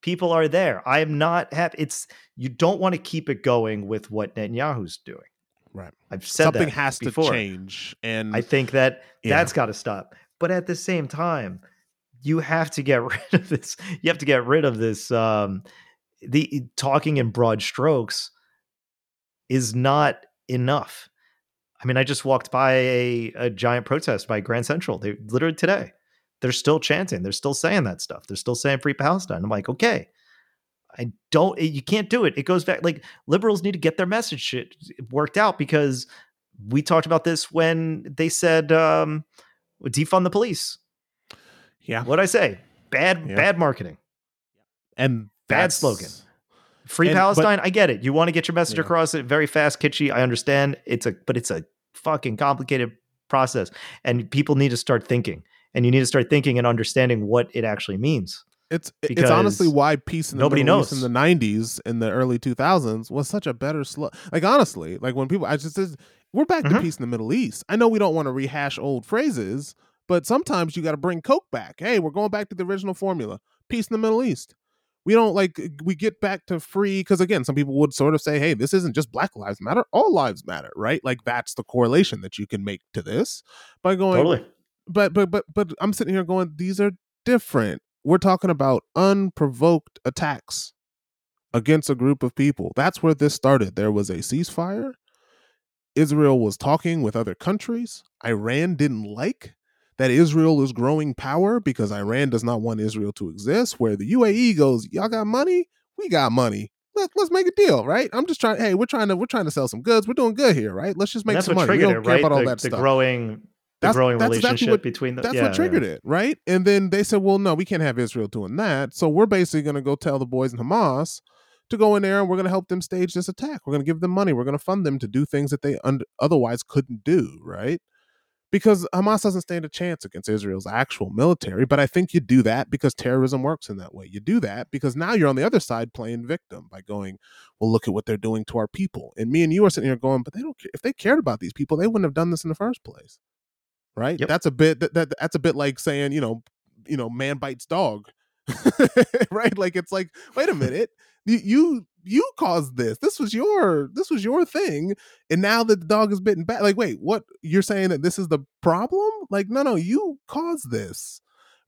People are there. I am not happy. It's you don't want to keep it going with what Netanyahu's doing. Right. I've said something has before. to change, and I think that Yeah. that's got to stop. But at the same time, you have to get rid of this. You have to get rid of this. Um, the talking in broad strokes is not enough. I mean, I just walked by a, a giant protest by Grand Central. They literally today, they're still chanting. They're still saying that stuff. They're still saying free Palestine. I'm like, okay, I don't. You can't do it. It goes back. Like liberals need to get their message shit worked out because we talked about this when they said um, defund the police. yeah, What I say? bad Yeah. bad marketing, and bad slogan. Free And- but- Palestine. I get it. You want to get your message Yeah. across it very fast, kitschy. I understand. It's a but it's a fucking complicated process, and people need to start thinking. And you need to start thinking and understanding what it actually means. It's it's honestly why peace in the nobody Middle East knows. in the '90s and the early 2000s was such a better slow. Like honestly, like when people, I just we're back to Mhm. peace in the Middle East. I know we don't want to rehash old phrases, but sometimes you got to bring Coke back. Hey, we're going back to the original formula: peace in the Middle East. We don't like we get back to free because again, some people would sort of say, "Hey, this isn't just Black Lives Matter; all lives matter." Right? Like that's the correlation that you can make to this by going Totally. but but but but I'm sitting here going, these are different. We're talking about unprovoked attacks against a group of people. That's where this started. There was a ceasefire. Israel was talking with other countries. Iran didn't like that Israel is growing power because Iran does not want Israel to exist. Where the UAE goes, y'all got money, we got money. Let, let's make a deal, right? I'm just trying. Hey, we're trying to we're trying to sell some goods. We're doing good here, right? Let's just make that's some what money. We triggered don't it, care right? about all the, that the stuff. growing, the That's- growing that's exactly relationship what- between the. That's yeah, what triggered it, right? And then they said, well, no, we can't have Israel doing that. So we're basically going to go tell the boys in Hamas to go in there and we're going to help them stage this attack. We're going to give them money. We're going to fund them to do things that they un- otherwise couldn't do, right? Because Hamas doesn't stand a chance against Israel's actual military. But I think you do that because terrorism works in that way. You do that because now you're on the other side playing victim by going, well, look at what they're doing to our people. And me and you are sitting here going, but they don't care. If they cared about these people, they wouldn't have done this in the first place right? Yep. That's a bit that, that that's a bit like saying, you know, you know, man bites dog. right? Like it's like, wait a minute. You, you you caused this. This was your this was your thing. And now that the dog is bitten back, like, wait, what you're saying that this is the problem? Like, no, no, you caused this.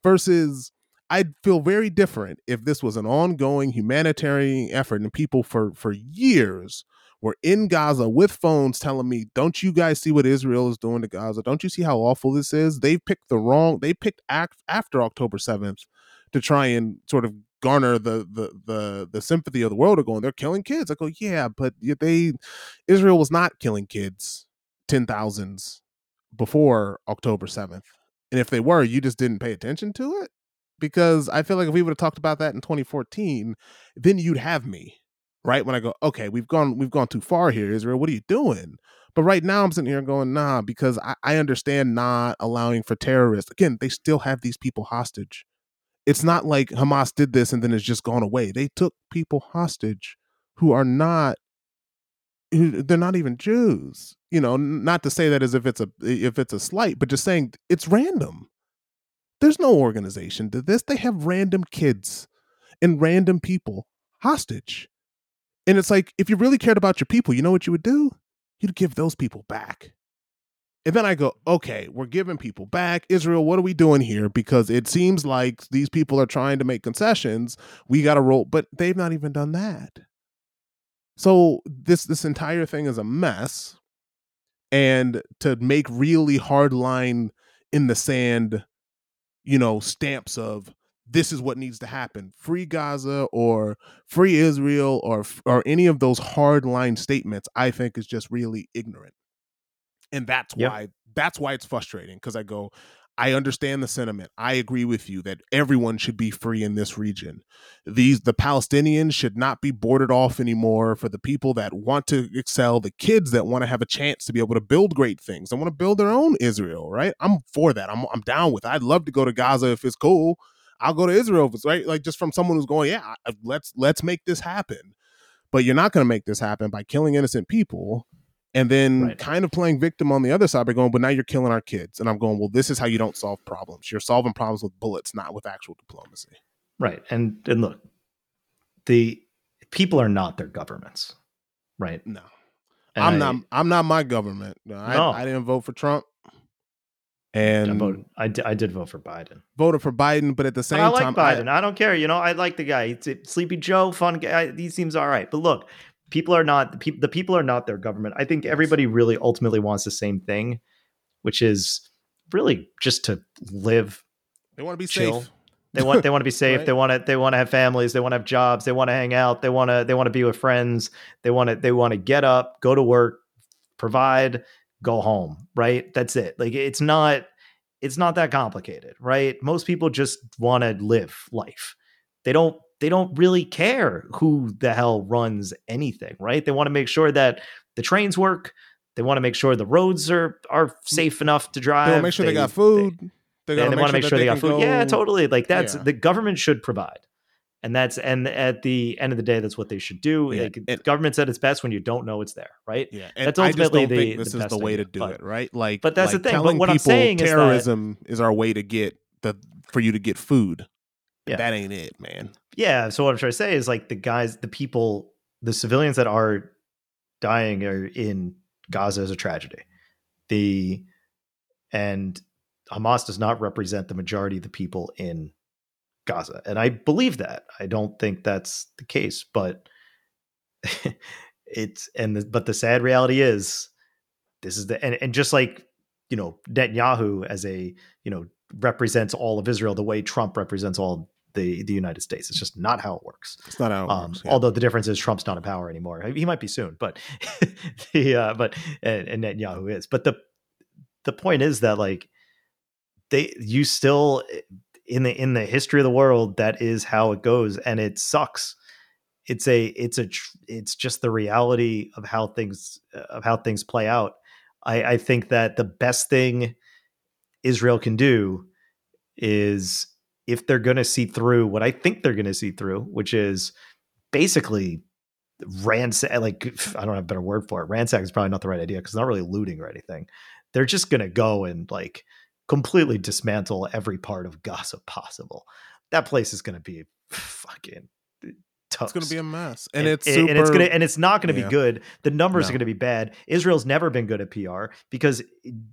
Versus I'd feel very different if this was an ongoing humanitarian effort and people for for years were in Gaza with phones telling me, "Don't you guys see what Israel is doing to Gaza? Don't you see how awful this is? They picked the wrong. They picked act after October seventh to try and sort of garner the the the the sympathy of the world. Are going, they're killing kids. I go, yeah, but they Israel was not killing kids ten thousands before October seventh, and if they were, you just didn't pay attention to it. Because I feel like if we would have talked about that in 2014, then you'd have me right when i go okay we've gone we've gone too far here israel what are you doing but right now i'm sitting here going nah because i, I understand not allowing for terrorists again they still have these people hostage it's not like hamas did this and then it's just gone away they took people hostage who are not who they're not even jews you know not to say that as if it's a if it's a slight but just saying it's random there's no organization to this they have random kids and random people hostage and it's like, if you really cared about your people, you know what you would do? You'd give those people back. And then I go, okay, we're giving people back. Israel, what are we doing here? Because it seems like these people are trying to make concessions. We got to roll, but they've not even done that. So this this entire thing is a mess. And to make really hard line in the sand, you know, stamps of this is what needs to happen free gaza or free israel or or any of those hard line statements i think is just really ignorant and that's Yep. why that's why it's frustrating because i go i understand the sentiment i agree with you that everyone should be free in this region these the palestinians should not be boarded off anymore for the people that want to excel the kids that want to have a chance to be able to build great things and want to build their own israel right i'm for that i'm, I'm down with it. i'd love to go to gaza if it's cool I'll go to Israel if it's right. Like just from someone who's going, yeah, let's let's make this happen. But you're not going to make this happen by killing innocent people, and then Right. kind of playing victim on the other side by going, but now you're killing our kids. And I'm going, well, this is how you don't solve problems. You're solving problems with bullets, not with actual diplomacy. Right. And and look, the people are not their governments. Right. No, And I'm I- not. I'm not my government. No, I, No. I didn't vote for Trump, and. I, di- I did vote for Biden. voted for Biden. But at the same I like time, Biden. I, don't care. You know, I like the guy. It's a Sleepy Joe, fun guy. He seems all right. But look, people are not the people. The people are not their government. I think everybody really ultimately wants the same thing, which is really just to live. they want to be chill. safe. They want they want to be safe. Right. They want to they want to have families. They want to have jobs. They want to hang out. They want to they want to be with friends. They want to they want to get up, go to work, provide, go home. Right. That's it. Like it's not it's not that complicated, right? Most people just want to live life. They don't they don't really care who the hell runs anything, right? They want to make sure that the trains work. They want to make sure the roads are are safe enough to drive. They want to make sure they, they got food. They, they, they want to make sure, they, got food. Go, yeah, totally. Like that's yeah. the government should provide. And that's and at the end of the day, that's what they should do. Yeah. Like, and, government's at its best when you don't know it's there, right? Yeah, and that's ultimately the, this the is the way to do but, it, right? Like, but that's like the thing. But what I'm saying is terrorism is, that, is our way to get the for you to get food. Yeah. that ain't it, man. Yeah. So what I'm trying to say is like the guys, the people, the civilians that are dying are in Gaza is a tragedy. The and Hamas does not represent the majority of the people in Gaza. And I believe that. I don't think that's the case, but it's and the, but the sad reality is this is the and, and just like you know Netanyahu as a you know represents all of Israel the way Trump represents all the the United States. It's just not how it works. It's not how it um, works. Yeah. Although the difference is Trump's not in power anymore. He might be soon, but the uh, but and, and Netanyahu is. But the the point is that like they you still in the in the history of the world that is how it goes and it sucks it's a it's a it's just the reality of how things of how things play out i i think that the best thing israel can do is if they're going to see through what i think they're going to see through which is basically ransack like i don't have a better word for it ransack is probably not the right idea because it's not really looting or anything they're just going to go and like completely dismantle every part of Gaza possible. That place is going to be fucking toast. It's going to be a mess, and, and it's super, and it's going to and it's not going to yeah. be good. The numbers no. are going to be bad. Israel's never been good at PR because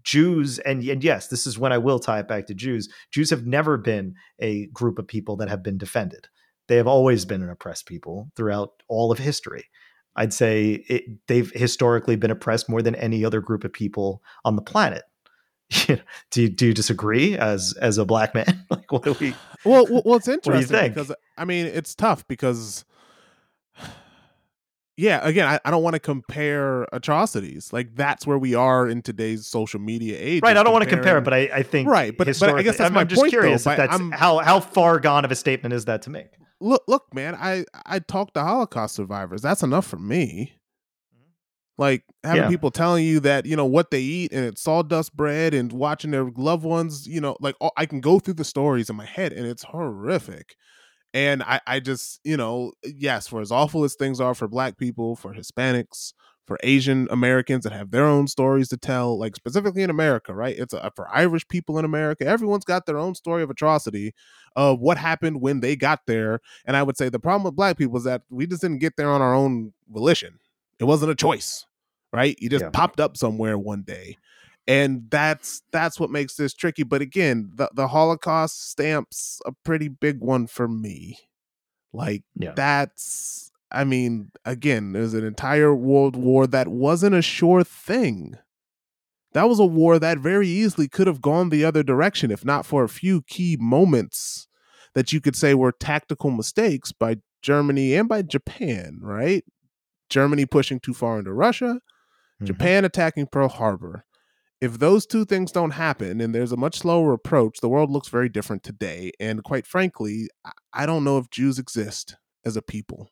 Jews and and yes, this is when I will tie it back to Jews. Jews have never been a group of people that have been defended. They have always been an oppressed people throughout all of history. I'd say it, they've historically been oppressed more than any other group of people on the planet. do you, do you disagree as as a black man? like, what do we? Well, well, it's interesting because I mean, it's tough because, yeah, again, I, I don't want to compare atrocities. Like that's where we are in today's social media age. Right. I don't want to compare it, but I, I think right. But, but I guess that's I'm, my I'm just point, curious though, if that's I'm, how how far gone of a statement is that to make? Look, look, man. I I talk to Holocaust survivors. That's enough for me. Mm-hmm. Like having yeah. people telling you that you know what they eat and it's sawdust bread and watching their loved ones, you know, like oh, I can go through the stories in my head and it's horrific. And I, I just, you know, yes, for as awful as things are for Black people, for Hispanics, for Asian Americans that have their own stories to tell, like specifically in America, right? It's a, for Irish people in America. Everyone's got their own story of atrocity of what happened when they got there. And I would say the problem with Black people is that we just didn't get there on our own volition. It wasn't a choice right? You just yeah. popped up somewhere one day. And that's that's what makes this tricky. But again, the, the Holocaust stamps a pretty big one for me. Like yeah. that's I mean, again, there's an entire world war that wasn't a sure thing. That was a war that very easily could have gone the other direction if not for a few key moments that you could say were tactical mistakes by Germany and by Japan, right? Germany pushing too far into Russia, mm-hmm. Japan attacking Pearl Harbor. If those two things don't happen and there's a much slower approach, the world looks very different today. And quite frankly, I don't know if Jews exist as a people.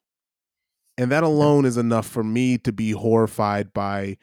And that alone is enough for me to be horrified by,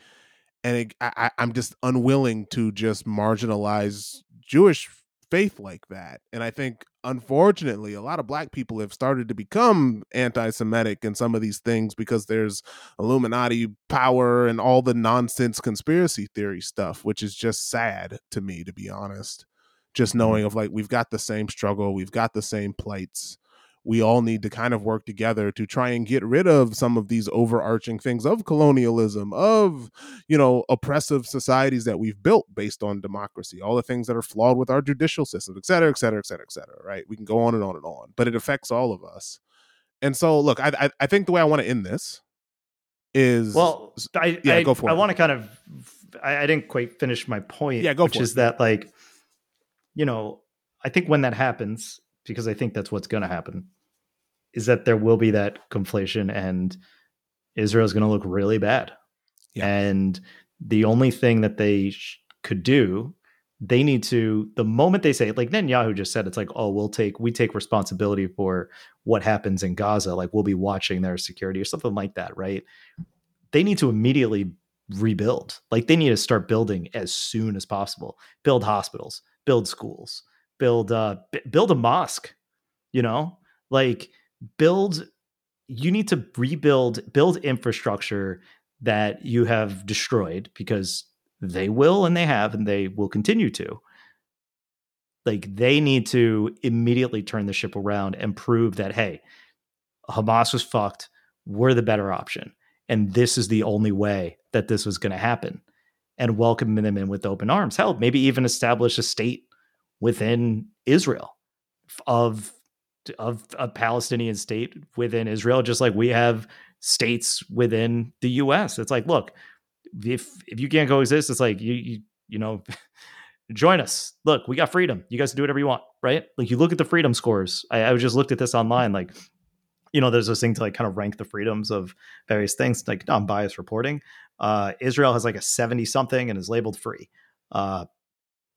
and it, I, I'm just unwilling to just marginalize Jewish faith like that. And I think, unfortunately, a lot of black people have started to become anti Semitic in some of these things because there's Illuminati power and all the nonsense conspiracy theory stuff, which is just sad to me, to be honest. Just mm-hmm. knowing of like, we've got the same struggle, we've got the same plights we all need to kind of work together to try and get rid of some of these overarching things of colonialism of you know oppressive societies that we've built based on democracy all the things that are flawed with our judicial system et cetera et cetera et cetera et cetera right we can go on and on and on but it affects all of us and so look i i, I think the way i want to end this is well i yeah I, go for i it. want to kind of I, I, didn't quite finish my point yeah go which is it. that like you know i think when that happens because i think that's what's going to happen is that there will be that conflation and Israel is going to look really bad. Yeah. And the only thing that they sh- could do they need to the moment they say like Netanyahu just said it's like oh we'll take we take responsibility for what happens in Gaza like we'll be watching their security or something like that right they need to immediately rebuild like they need to start building as soon as possible build hospitals build schools build uh b- build a mosque you know like build you need to rebuild build infrastructure that you have destroyed because they will and they have and they will continue to. Like they need to immediately turn the ship around and prove that hey hamas was fucked. We're the better option. And this is the only way that this was going to happen. And welcome them in with open arms. Hell maybe even establish a state within israel of of a palestinian state within israel just like we have states within the us it's like look if if you can't coexist, it's like you you, you know, join us. Look, we got freedom. You guys do whatever you want, right? Like you look at the freedom scores. I, I just looked at this online, like you know, there's this thing to like kind of rank the freedoms of various things, like non-biased reporting. Uh, Israel has like a 70 something and is labeled free. Uh,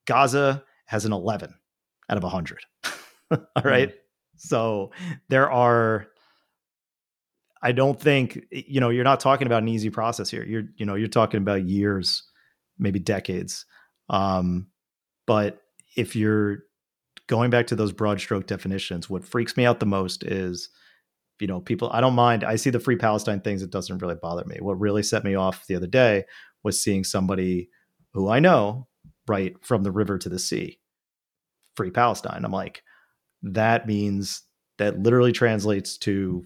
Gaza has an 11 out of 100. All right. Mm. So there are I don't think you know you're not talking about an easy process here. You're you know you're talking about years, maybe decades. Um, but if you're going back to those broad stroke definitions, what freaks me out the most is you know people. I don't mind. I see the free Palestine things. It doesn't really bother me. What really set me off the other day was seeing somebody who I know right from the river to the sea, free Palestine. I'm like, that means that literally translates to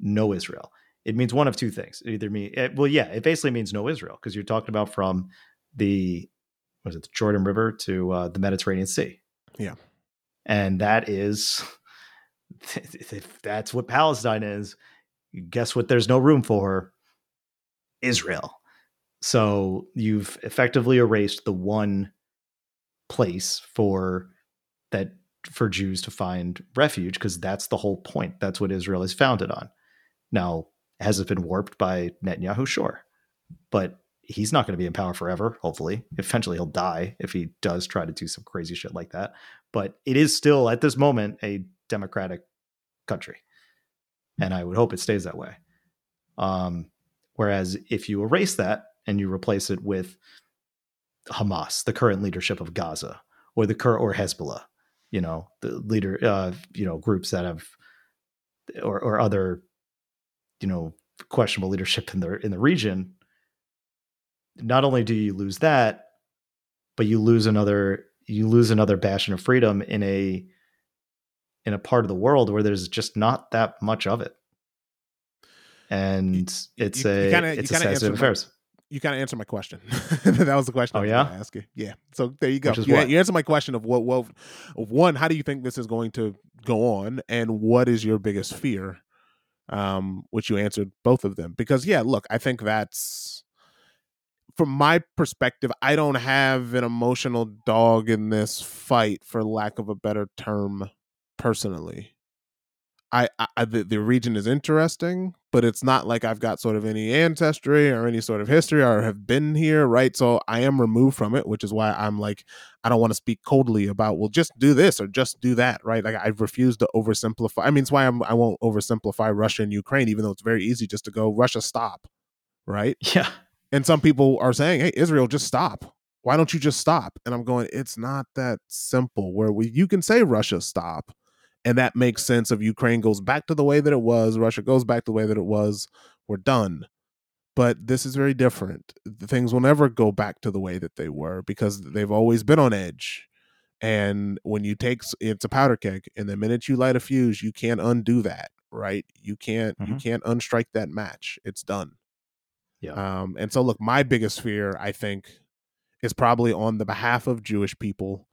no Israel. It means one of two things. It either mean it, well, yeah, it basically means no Israel because you're talking about from the was it the Jordan River to uh, the Mediterranean Sea. Yeah, and that is if that's what Palestine is. Guess what? There's no room for Israel. So you've effectively erased the one place for that for Jews to find refuge because that's the whole point. That's what Israel is founded on. Now, has it been warped by Netanyahu? Sure. But he's not going to be in power forever, hopefully. Eventually he'll die if he does try to do some crazy shit like that. But it is still, at this moment, a democratic country. And I would hope it stays that way. Um, whereas if you erase that and you replace it with Hamas, the current leadership of Gaza, or the current or Hezbollah, you know, the leader, uh, you know, groups that have, or, or other you know questionable leadership in the in the region not only do you lose that but you lose another you lose another bastion of freedom in a in a part of the world where there's just not that much of it. And it's you, a you kinda, it's a sensitive affairs you kind of answered my question. that was the question. Oh I was yeah, ask you. Yeah. So there you go. You, you answered my question of what, what, one, how do you think this is going to go on, and what is your biggest fear um, which you answered both of them. Because, yeah, look, I think that's from my perspective, I don't have an emotional dog in this fight, for lack of a better term, personally. I, I the, the region is interesting, but it's not like I've got sort of any ancestry or any sort of history or have been here, right? So I am removed from it, which is why I'm like, I don't want to speak coldly about, well, just do this or just do that, right? Like I've refused to oversimplify. I mean, it's why I'm, I won't oversimplify Russia and Ukraine, even though it's very easy just to go, Russia, stop, right? Yeah. And some people are saying, hey, Israel, just stop. Why don't you just stop? And I'm going, it's not that simple where we, you can say Russia, stop and that makes sense of Ukraine goes back to the way that it was, Russia goes back to the way that it was, we're done. But this is very different. The things will never go back to the way that they were because they've always been on edge. And when you take it's a powder keg, and the minute you light a fuse, you can't undo that, right? You can't mm-hmm. you can't unstrike that match. It's done. Yeah. Um, and so look, my biggest fear, I think, is probably on the behalf of Jewish people,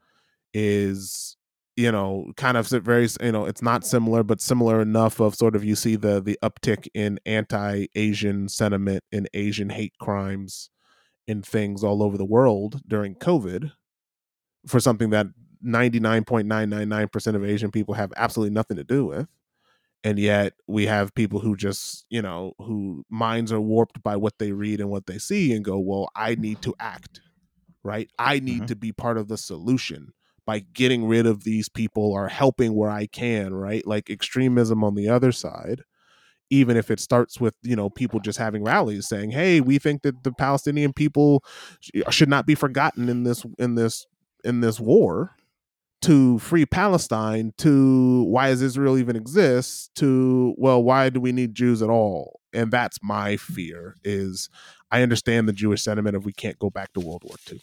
is you know kind of very you know it's not similar but similar enough of sort of you see the the uptick in anti-asian sentiment and asian hate crimes in things all over the world during covid for something that 99.999% of asian people have absolutely nothing to do with and yet we have people who just you know who minds are warped by what they read and what they see and go well i need to act right? I need Mhm. to be part of the solution by getting rid of these people or helping where I can, right? Like extremism on the other side, even if it starts with, you know, people just having rallies saying, "Hey, we think that the Palestinian people sh- should not be forgotten in this in this in this war." To free Palestine, to why does Israel even exist? To well, why do we need Jews at all? And that's my fear. Is I understand the Jewish sentiment of we can't go back to World War II.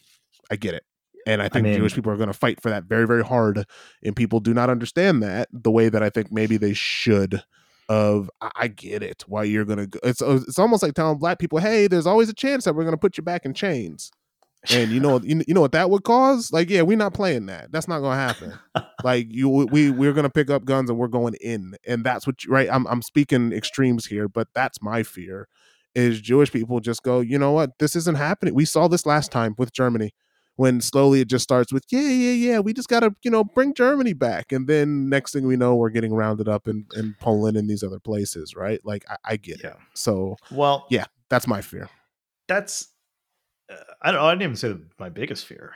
I get it. And I think mean- Jewish people are going to fight for that very, very hard. And people do not understand that the way that I think maybe they should. Of I I get it. Why you're gonna go? It's uh, it's almost like telling black people, hey, there's always a chance that we're gonna put you back in chains. And you know, you, you know what that would cause? Like, yeah, we're not playing that. That's not gonna happen. like you, we we're gonna pick up guns and we're going in, and that's what you, right. I'm I'm speaking extremes here, but that's my fear is Jewish people just go, you know what, this isn't happening. We saw this last time with Germany when slowly it just starts with, yeah, yeah, yeah, we just got to, you know, bring Germany back. And then next thing we know, we're getting rounded up in, in Poland and these other places, right? Like, I, I get Yeah. it. So Well, Yeah. that's my fear. that's uh, I don't. Know, I didn't even say my biggest fear.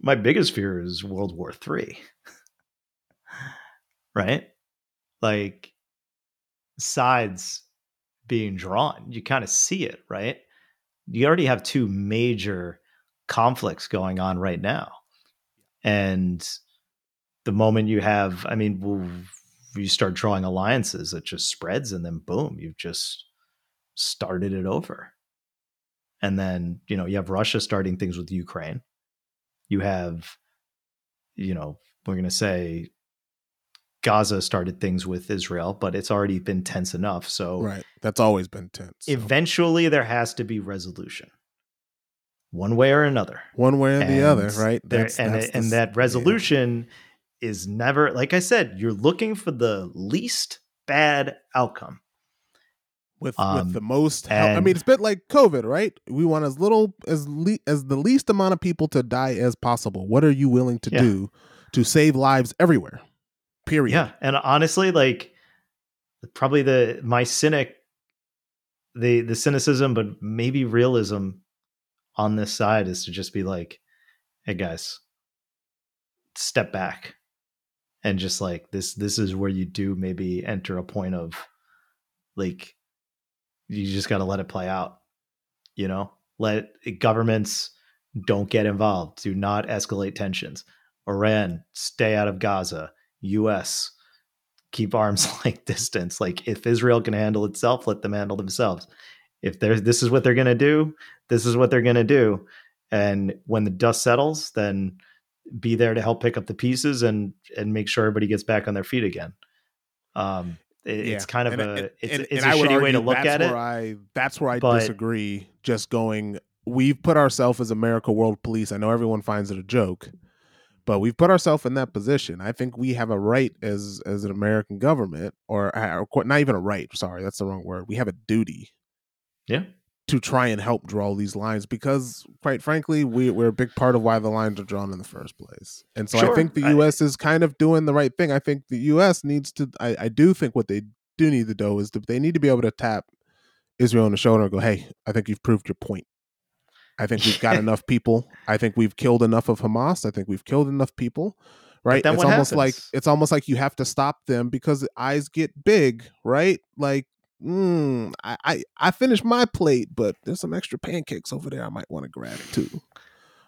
My biggest fear is World War Three. right, like sides being drawn. You kind of see it, right? You already have two major conflicts going on right now, and the moment you have, I mean, you start drawing alliances, it just spreads, and then boom, you've just started it over. And then, you know, you have Russia starting things with Ukraine. You have, you know, we're going to say Gaza started things with Israel, but it's already been tense enough. So Right. That's always been tense. so. eventually there has to be resolution, one way or another. One way or the other, And right? there- and that's the and that yeah. resolution is never, like I said, you're looking for the least bad outcome. with Um, with the most help. I mean, it's a bit like COVID, right? We want as little as le- as the least amount of people to die as possible. What are you willing to Yeah. do to save lives everywhere? Period. Yeah, and honestly, like probably the my cynic, the the cynicism, but maybe realism on this side is to just be like, hey guys, step back, and just like this this is where you do maybe enter a point of like you just got to let it play out, you know, let governments don't get involved, do not escalate tensions. Iran, stay out of Gaza. U.S. keep arms length distance. Like if Israel can handle itself, let them handle themselves. If they're this is what they're gonna do, this is what they're gonna do. And when the dust settles, then be there to help pick up the pieces and and make sure everybody gets back on their feet again. Um, it- Yeah. it's kind of And- a and- it's, and- it's a shitty way to look at it. where I that's where I but- disagree. Just going, we've put ourselves as America World Police. I know everyone finds it a joke, but we've put ourselves in that position. I think we have a right as as an American government, or, uh, or not even a right. Sorry, that's the wrong word. We have a duty Yeah. to try and help draw these lines because, quite frankly, we, we're a big part of why the lines are drawn in the first place. And so I think the I- U.S. is kind of doing the right thing. I think the U.S. needs to. I, I do think what they do need to do is that they need to be able to tap Israel on the shoulder and go, "Hey, I think you've proved your point. I think we've got enough people. I think we've killed enough of Hamas. I think we've killed enough people." Right? it's almost like it's almost like you have to stop them because the eyes get big, right? Like mm, I, I I finished my plate, but there's some extra pancakes over there. I might want to grab it too.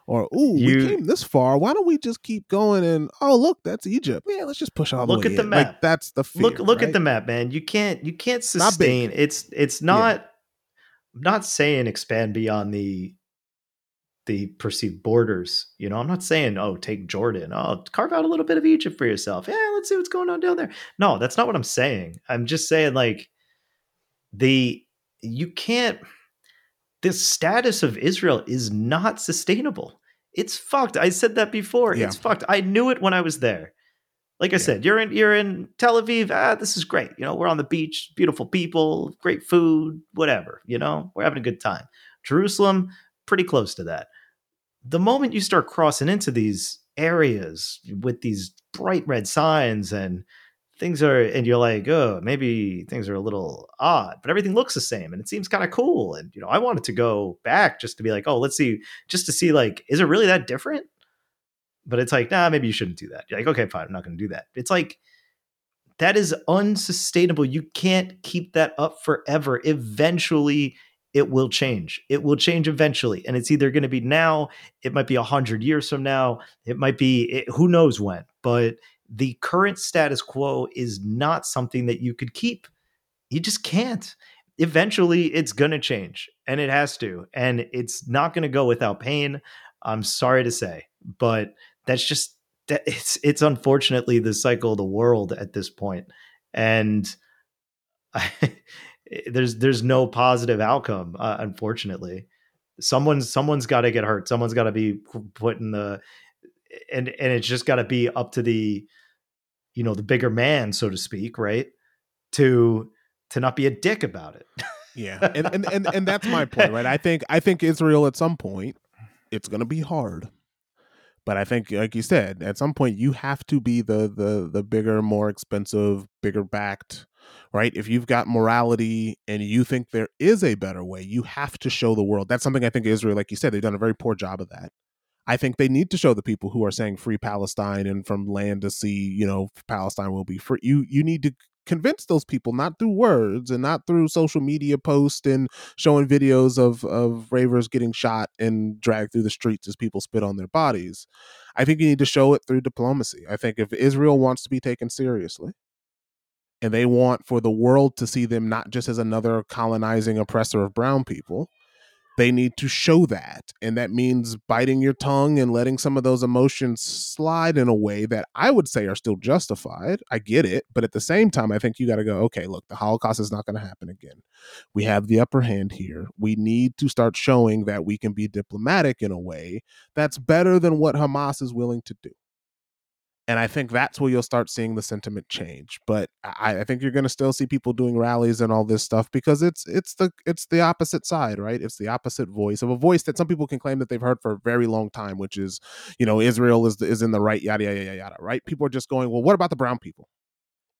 Or ooh, You- we came this far. Why don't we just keep going? And oh, look, that's Egypt. Yeah, let's just push all the Look way at the in. map. Like that's the fear, look look at the map, man. You can't you can't sustain. It's it's not. I'm not saying expand beyond the the perceived borders. You know, I'm not saying oh take Jordan. Oh, carve out a little bit of Egypt for yourself. Yeah, let's see what's going on down there. No, that's not what I'm saying. I'm just saying like the you can't. The status of Israel is not sustainable. It's fucked. I said that before. Yeah. It's fucked. I knew it when I was there. Like I Yeah. said, you're in you're in Tel Aviv. Ah, this is great. You know, we're on the beach, beautiful people, great food, whatever. You know, we're having a good time. Jerusalem, pretty close to that. The moment you start crossing into these areas with these bright red signs and things are and you're like oh maybe things are a little odd but everything looks the same and it seems kind of cool and you know i wanted to go back just to be like oh let's see just to see like is it really that different? But it's like nah maybe you shouldn't do that. You're like okay fine i'm not going to do that. It's like that is unsustainable. You can't keep that up forever. Eventually it will change it will change eventually and it's either going to be now it might be a hundred years from now it might be it, who knows when but the current status quo is not something that you could keep. You just can't. Eventually, it's going to change and it has to. And it's not going to go without pain. I'm sorry to say, but that's just it's it's unfortunately the cycle of the world at this point. And I, there's there's no positive outcome uh, unfortunately. Someone's someone's got to get hurt. Someone's got to be put in the and and it's just got to be up to the you know the bigger man so to speak right to to not be a dick about it yeah and, and and and that's my point right i think i think israel at some point it's going to be hard but i think like you said at some point you have to be the the the bigger more expensive bigger backed right if you've got morality and you think there is a better way you have to show the world that's something i think israel like you said they've done a very poor job of that I think they need to show the people who are saying free Palestine and from land to sea, you know, Palestine will be free. You you need to convince those people not through words and not through social media posts and showing videos of of ravers getting shot and dragged through the streets as people spit on their bodies. I think you need to show it through diplomacy. I think if Israel wants to be taken seriously and they want for the world to see them not just as another colonizing oppressor of brown people, they need to show that. And that means biting your tongue and letting some of those emotions slide in a way that I would say are still justified. I get it. But at the same time, I think you got to go, okay, look, the Holocaust is not going to happen again. We have the upper hand here. We need to start showing that we can be diplomatic in a way that's better than what Hamas is willing to do and I think that's where you'll start seeing the sentiment change. But I, I think you're going to still see people doing rallies and all this stuff because it's it's the it's the opposite side, right? It's the opposite voice of a voice that some people can claim that they've heard for a very long time, which is you know Israel is is in the right, yada yada yada yada. Right? People are just going, well, what about the brown people?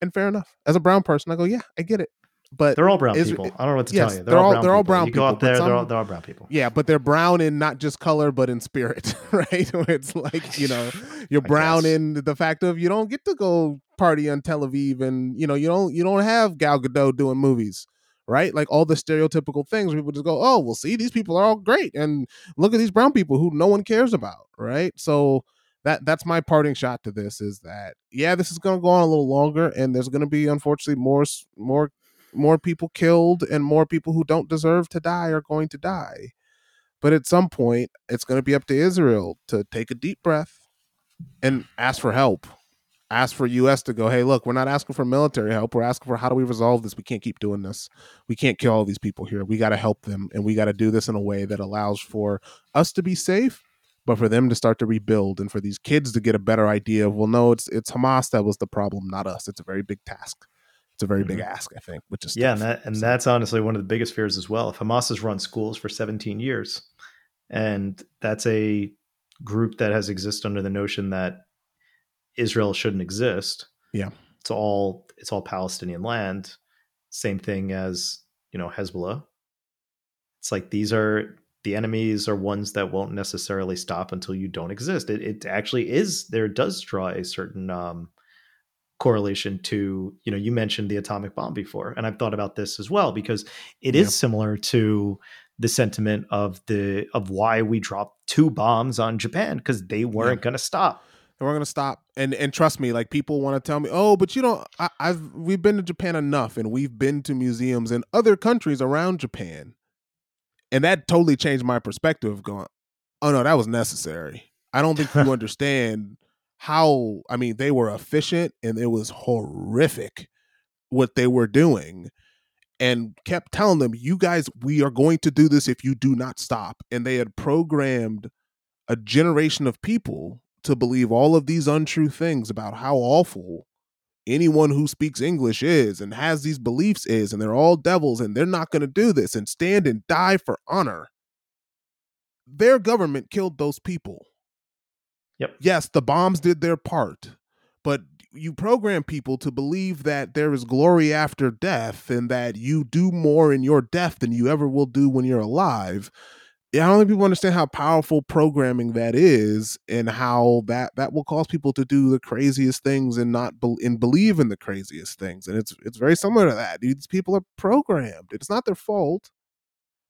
And fair enough. As a brown person, I go, yeah, I get it but they're all brown people. I don't know what to yes, tell you. They're, all, all brown they're all brown you people. go up there, some, they're, all, they're all brown people. Yeah, but they're brown in not just color, but in spirit, right? it's like you know, you're brown in the fact of you don't get to go party on Tel Aviv, and you know, you don't you don't have Gal Gadot doing movies. Right, like all the stereotypical things, people just go, "Oh, well, see, these people are all great, and look at these brown people who no one cares about." Right, so that that's my parting shot to this is that yeah this is going to go on a little longer and there's going to be unfortunately more more more people killed and more people who don't deserve to die are going to die. But at some point, it's going to be up to Israel to take a deep breath and ask for help. Ask for US to go, hey, look, we're not asking for military help. We're asking for how do we resolve this? We can't keep doing this. We can't kill all these people here. We got to help them. And we got to do this in a way that allows for us to be safe, but for them to start to rebuild and for these kids to get a better idea of, well, no, it's it's Hamas that was the problem, not us. It's a very big task it's a very mm-hmm. big ask, I think, which is yeah, tough. and that and so. that's honestly one of the biggest fears as well. If Hamas has run schools for 17 years, and that's a group that has existed under the notion that Israel shouldn't exist. Yeah, it's all it's all Palestinian land. Same thing as you know Hezbollah. It's like these are the enemies are ones that won't necessarily stop until you don't exist. It, it actually is there does draw a certain um, correlation to you know you mentioned the atomic bomb before and i've thought about this as well because it is similar to the sentiment of the of why we dropped two bombs on japan because they weren't yeah. going to stop. They weren't going to stop and and trust me like people want to tell me oh but you know I, i've we've been to japan enough and we've been to museums in other countries around japan. And that totally changed my perspective going oh no that was necessary. I don't think you understand how I mean they were efficient and it was horrific what they were doing and kept telling them you guys we are going to do this if you do not stop. And they had programmed a generation of people to believe all of these untrue things about how awful anyone who speaks English is and has these beliefs is and they're all devils and they're not going to do this and stand and die for honor. Their government killed those people Yep. Yes, the bombs did their part, but you program people to believe that there is glory after death and that you do more in your death than you ever will do when you're alive. Yeah, I don't think people understand how powerful programming that is, and how that that will cause people to do the craziest things and not be, and believe in the craziest things. And it's it's very similar to that. These people are programmed. It's not their fault,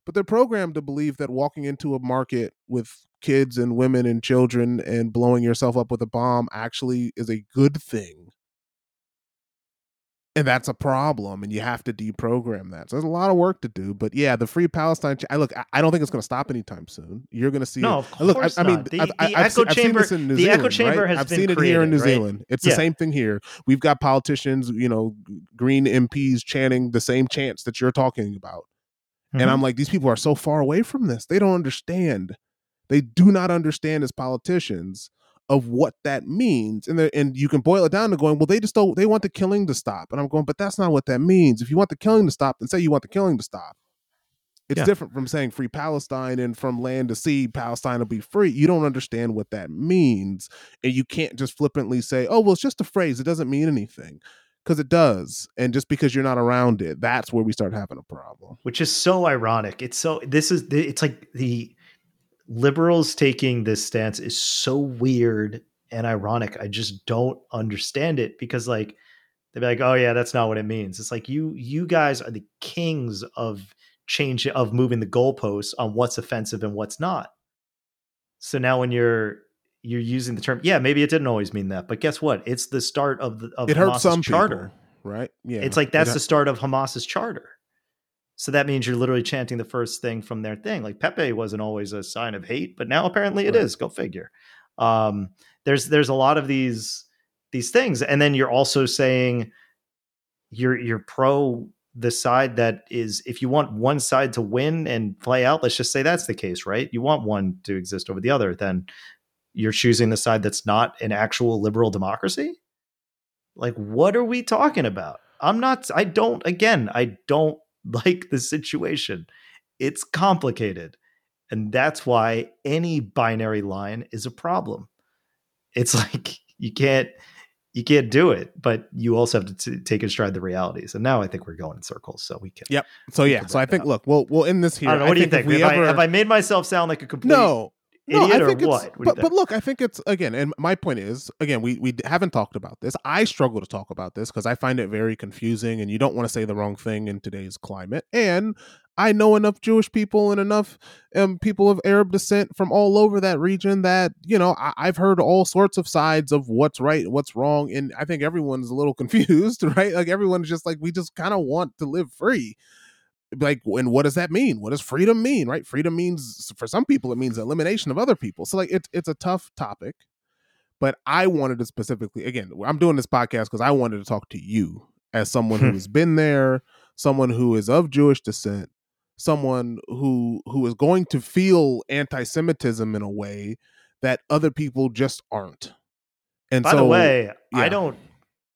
but they're programmed to believe that walking into a market with kids and women and children and blowing yourself up with a bomb actually is a good thing. And that's a problem, and you have to deprogram that. So there's a lot of work to do, but yeah, the Free Palestine. I look, I don't think it's going to stop anytime soon. You're going to see. No, of course look, I, I mean, the, I've, the I've, echo I've chamber. Seen the Zealand, echo chamber right? has I've been seen it created, here in New right? Zealand. It's yeah. the same thing here. We've got politicians, you know, green MPs chanting the same chants that you're talking about, mm-hmm. and I'm like, these people are so far away from this. They don't understand. They do not understand as politicians of what that means. And and you can boil it down to going, well, they just don't they want the killing to stop. And I'm going, but that's not what that means. If you want the killing to stop, then say you want the killing to stop. It's yeah. different from saying free Palestine and from land to sea, Palestine will be free. You don't understand what that means. And you can't just flippantly say, oh, well, it's just a phrase. It doesn't mean anything. Because it does. And just because you're not around it, that's where we start having a problem. Which is so ironic. It's so, this is, it's like the, liberals taking this stance is so weird and ironic. I just don't understand it because like they'd be like, "Oh yeah, that's not what it means." It's like you you guys are the kings of change of moving the goalposts on what's offensive and what's not. So now when you're you're using the term, yeah, maybe it didn't always mean that, but guess what? It's the start of the of it hurts some charter, people, right? Yeah, it's like that's it the start of Hamas's charter. So that means you're literally chanting the first thing from their thing. Like Pepe wasn't always a sign of hate, but now apparently it right. is. Go figure. Um, there's there's a lot of these these things, and then you're also saying you're you're pro the side that is if you want one side to win and play out. Let's just say that's the case, right? You want one to exist over the other, then you're choosing the side that's not an actual liberal democracy. Like, what are we talking about? I'm not. I don't. Again, I don't like the situation. It's complicated. And that's why any binary line is a problem. It's like you can't you can't do it, but you also have to t- take in stride the realities. And now I think we're going in circles, so we can. Yep. So yeah. So I think, look, we'll we'll end this here. Know. What I do you think? Have, ever... I, have I made myself sound like a complete? No, no, I think it's, what? what but, but look, I think it's again, and my point is again, we we haven't talked about this. I struggle to talk about this because I find it very confusing, and you don't want to say the wrong thing in today's climate. And I know enough Jewish people and enough um, people of Arab descent from all over that region that you know I, I've heard all sorts of sides of what's right, what's wrong, and I think everyone's a little confused, right? Like everyone's just like we just kind of want to live free like and what does that mean? What does freedom mean right? Freedom means for some people it means elimination of other people. So like it's it's a tough topic but i wanted to specifically again i'm doing this podcast because i wanted to talk to you as someone who hmm. has been there someone who is of jewish descent someone who who is going to feel anti-semitism in a way that other people just aren't. And by so, the way yeah. i don't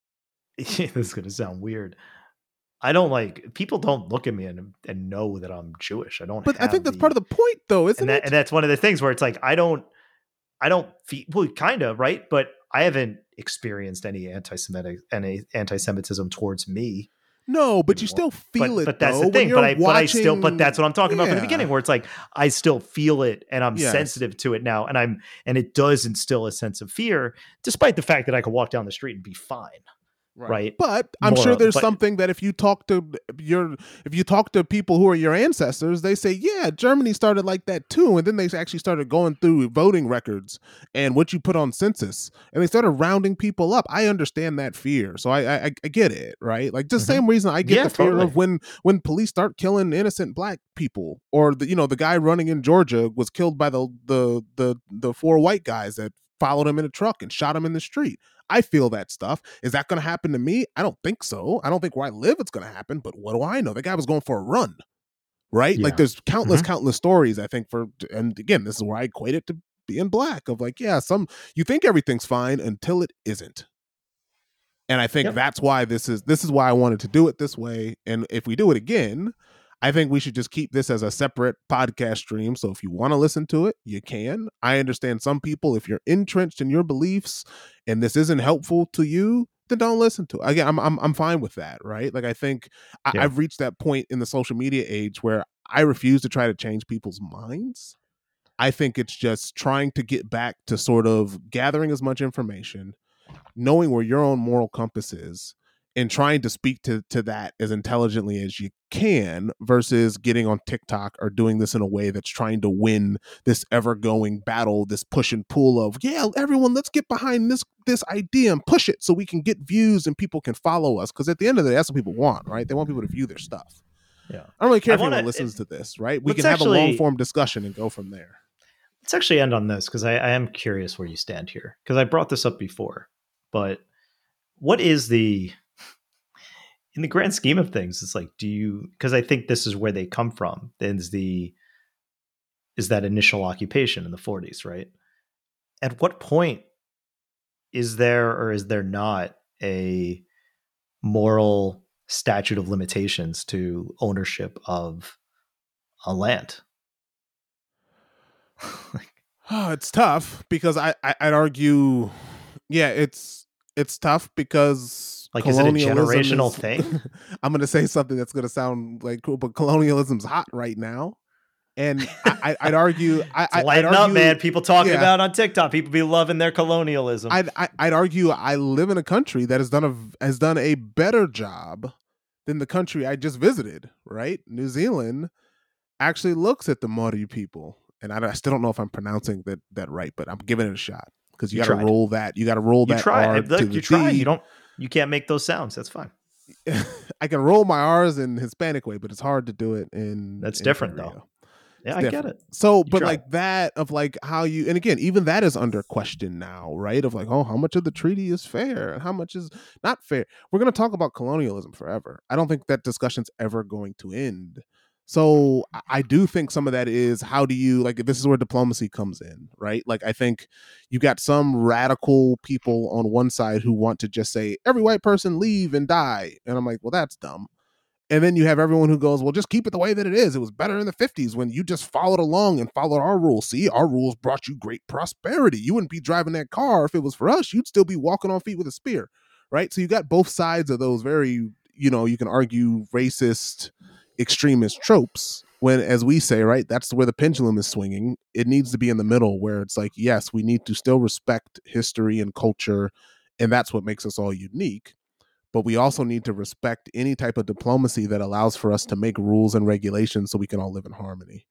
this is going to sound weird I don't like people don't look at me and, and know that I'm Jewish. I don't. But I think that's the, part of the point, though, isn't and that, it? And that's one of the things where it's like I don't, I don't feel well, kind of right, but I haven't experienced any anti-Semitic any anti-Semitism towards me. No, but you still feel but, it. But that's though, the thing. But I, watching... but I still, but that's what I'm talking yeah. about from the beginning, where it's like I still feel it and I'm yes. sensitive to it now, and I'm and it does instill a sense of fear, despite the fact that I could walk down the street and be fine. Right. right. But I'm More sure there's but, something that if you talk to your if you talk to people who are your ancestors, they say, yeah, Germany started like that too. And then they actually started going through voting records and what you put on census. And they started rounding people up. I understand that fear. So I I, I get it, right? Like the mm-hmm. same reason I get yeah, the fear totally. of when when police start killing innocent black people. Or the you know, the guy running in Georgia was killed by the the the the four white guys that followed him in a truck and shot him in the street. I feel that stuff. Is that going to happen to me? I don't think so. I don't think where I live it's going to happen, but what do I know? That guy was going for a run, right? Yeah. Like there's countless, mm-hmm. countless stories, I think, for, and again, this is where I equate it to being black of like, yeah, some, you think everything's fine until it isn't. And I think yep. that's why this is, this is why I wanted to do it this way. And if we do it again, I think we should just keep this as a separate podcast stream. So if you want to listen to it, you can. I understand some people, if you're entrenched in your beliefs and this isn't helpful to you, then don't listen to it. Again, I'm I'm I'm fine with that, right? Like I think I, Yeah. I've reached that point in the social media age where I refuse to try to change people's minds. I think it's just trying to get back to sort of gathering as much information, knowing where your own moral compass is, and trying to speak to to that as intelligently as you can versus getting on TikTok or doing this in a way that's trying to win this ever going battle, this push and pull of, yeah, everyone, let's get behind this this idea and push it so we can get views and people can follow us. Because at the end of the day, that's what people want, right? They want people to view their stuff. Yeah. I don't really care I if anyone wanna- listens to this, right? We can have a long form discussion and go from there. Let's actually end on this because I, I am curious where you stand here because I brought this up before. But what is the, in the grand scheme of things, it's like, do you, because I think this is where they come from, is the, is that initial occupation in the 40s, right? At what point is there or is there not a moral statute of limitations to ownership of a land? Oh, it's tough because I, I I'd argue, yeah, it's it's tough because Like, is it a generational is- thing? I'm going to say something that's going to sound like cool, but colonialism's hot right now, and I, I, I'd argue, I, I, I'd Lighten argue, up, man. People talking yeah. about on TikTok. People be loving their colonialism. I'd, I, I'd argue I live in a country that has done a has done a better job than the country I just visited. Right, New Zealand actually looks at the Maori people, and I, I still don't know if I'm pronouncing that that right, but I'm giving it a shot because you, You got to roll that. You got to roll you that try. R to you try. D. You don't. You can't make those sounds. That's fine. I can roll my R's in Hispanic way, but it's hard to do it in. That's in different, Puerto though. Yeah, It's I get it. So, You but like that of like how you, and again, even that is under question now, right? Of like, oh, how much of the treaty is fair and how much is not fair? We're going to talk about colonialism forever. I don't think that discussion's ever going to end. So I- do think some of that is how do you like this is where diplomacy comes in, right? Like I think you got some radical people on one side who want to just say every white person leave and die, and I'm like, well, that's dumb. And then you have everyone who goes, well, just keep it the way that it is. It was better in the 50s when you just followed along and followed our rules. See, our rules brought you great prosperity. You wouldn't be driving that car if it was for us. You'd still be walking on feet with a spear, right? So you got both sides of those very, you know, you can argue racist, extremist tropes. When, as we say, right, that's where the pendulum is swinging. It needs to be in the middle where it's like, yes, we need to still respect history and culture. And that's what makes us all unique but we also need to respect any type of diplomacy that allows for us to make rules and regulations so we can all live in harmony.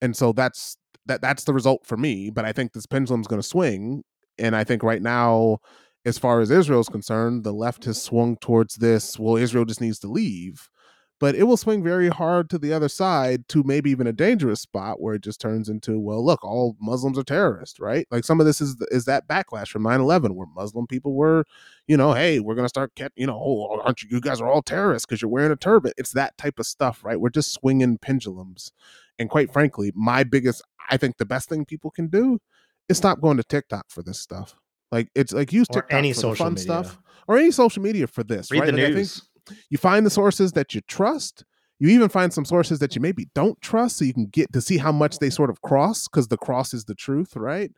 And so that's that that's the result for me, but I think this pendulum's going to swing and I think right now as far as Israel's concerned, the left has swung towards this, well Israel just needs to leave. But it will swing very hard to the other side to maybe even a dangerous spot where it just turns into, well, look, all Muslims are terrorists, right? Like some of this is is that backlash from 9/11 where Muslim people were you know, hey, we're gonna start, you know, oh, aren't you? You guys are all terrorists because you're wearing a turban. It's that type of stuff, right? We're just swinging pendulums, and quite frankly, my biggest, I think, the best thing people can do is stop going to TikTok for this stuff. Like it's like use Or TikTok any for social fun media. stuff or any social media for this. Read right? the Like, news. You find the sources that you trust. You even find some sources that you maybe don't trust, so you can get to see how much they sort of cross, because the cross is the truth, right?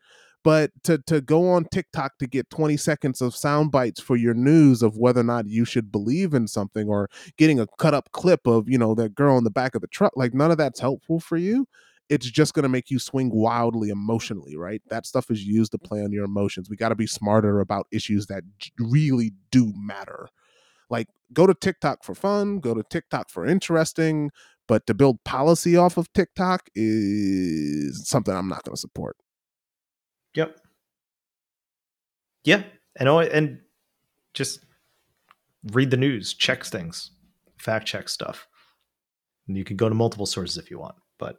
But to to go on TikTok to get 20 seconds of sound bites for your news of whether or not you should believe in something or getting a cut up clip of, you know, that girl in the back of the truck, like none of that's helpful for you. It's just going to make you swing wildly emotionally, right? That stuff is used to play on your emotions. We got to be smarter about issues that really do matter. Like go to TikTok for fun, go to TikTok for interesting, but to build policy off of TikTok is something I'm not going to support. Yep. Yeah, and oh, and just read the news, check things, fact check stuff. And you can go to multiple sources if you want, but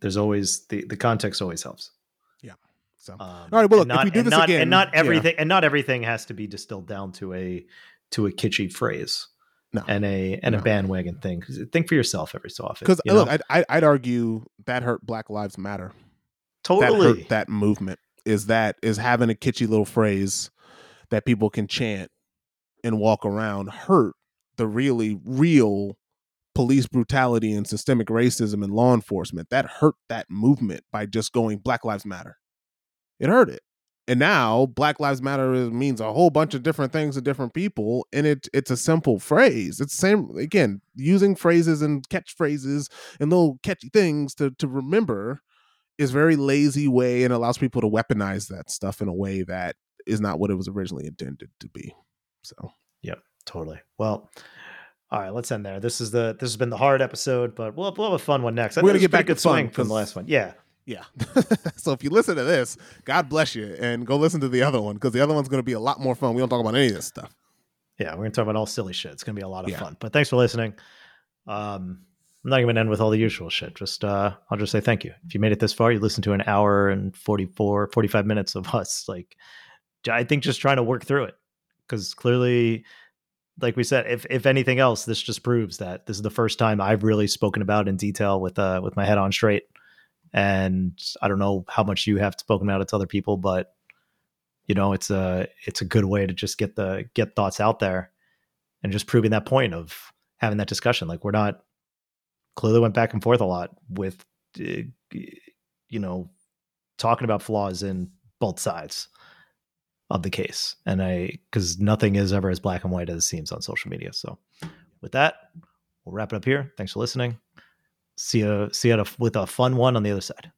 there's always the the context always helps. Yeah. So Um, All right, well, look, if we do this not, again, and not yeah. everything, and not everything has to be distilled down to a to a kitschy phrase no. and a and No. a bandwagon thing. Think for yourself every so often. Because look. I'd, I'd, argue that hurt Black Lives Matter. That totally. hurt that movement. Is that is having a kitschy little phrase that people can chant and walk around hurt the really real police brutality and systemic racism and law enforcement. That hurt that movement by just going Black Lives Matter. It hurt it. And now black lives matter means a whole bunch of different things to different people and it it's a simple phrase it's same again using phrases and catchphrases and little catchy things to to remember is very lazy way and allows people to weaponize that stuff in a way that is not what it was originally intended to be so yep totally well all right, let's end there. This is the this has been the hard episode, but we'll have, we'll have a fun one next. We're gonna get back to swing from the last one. Yeah, yeah. so if you listen to this, God bless you, and go listen to the other one because the other one's going to be a lot more fun. We don't talk about any of this stuff. Yeah, we're going to talk about all silly shit. It's going to be a lot of yeah. fun. But thanks for listening. Um, I'm not going to end with all the usual shit. Just uh, I'll just say thank you. If you made it this far, you listened to an hour and 44, 45 minutes of us. Like, I think just trying to work through it because clearly like we said, if if anything else, this just proves that this is the first time I've really spoken about in detail with uh with my head on straight. And I don't know how much you have spoken about it to other people, but you know, it's a it's a good way to just get the get thoughts out there and just proving that point of having that discussion. Like we're not clearly went back and forth a lot with uh, you know talking about flaws in both sides of the case. And I, because nothing is ever as black and white as it seems on social media. So with that, we'll wrap it up here. Thanks for listening. See you, see you with a fun one on the other side.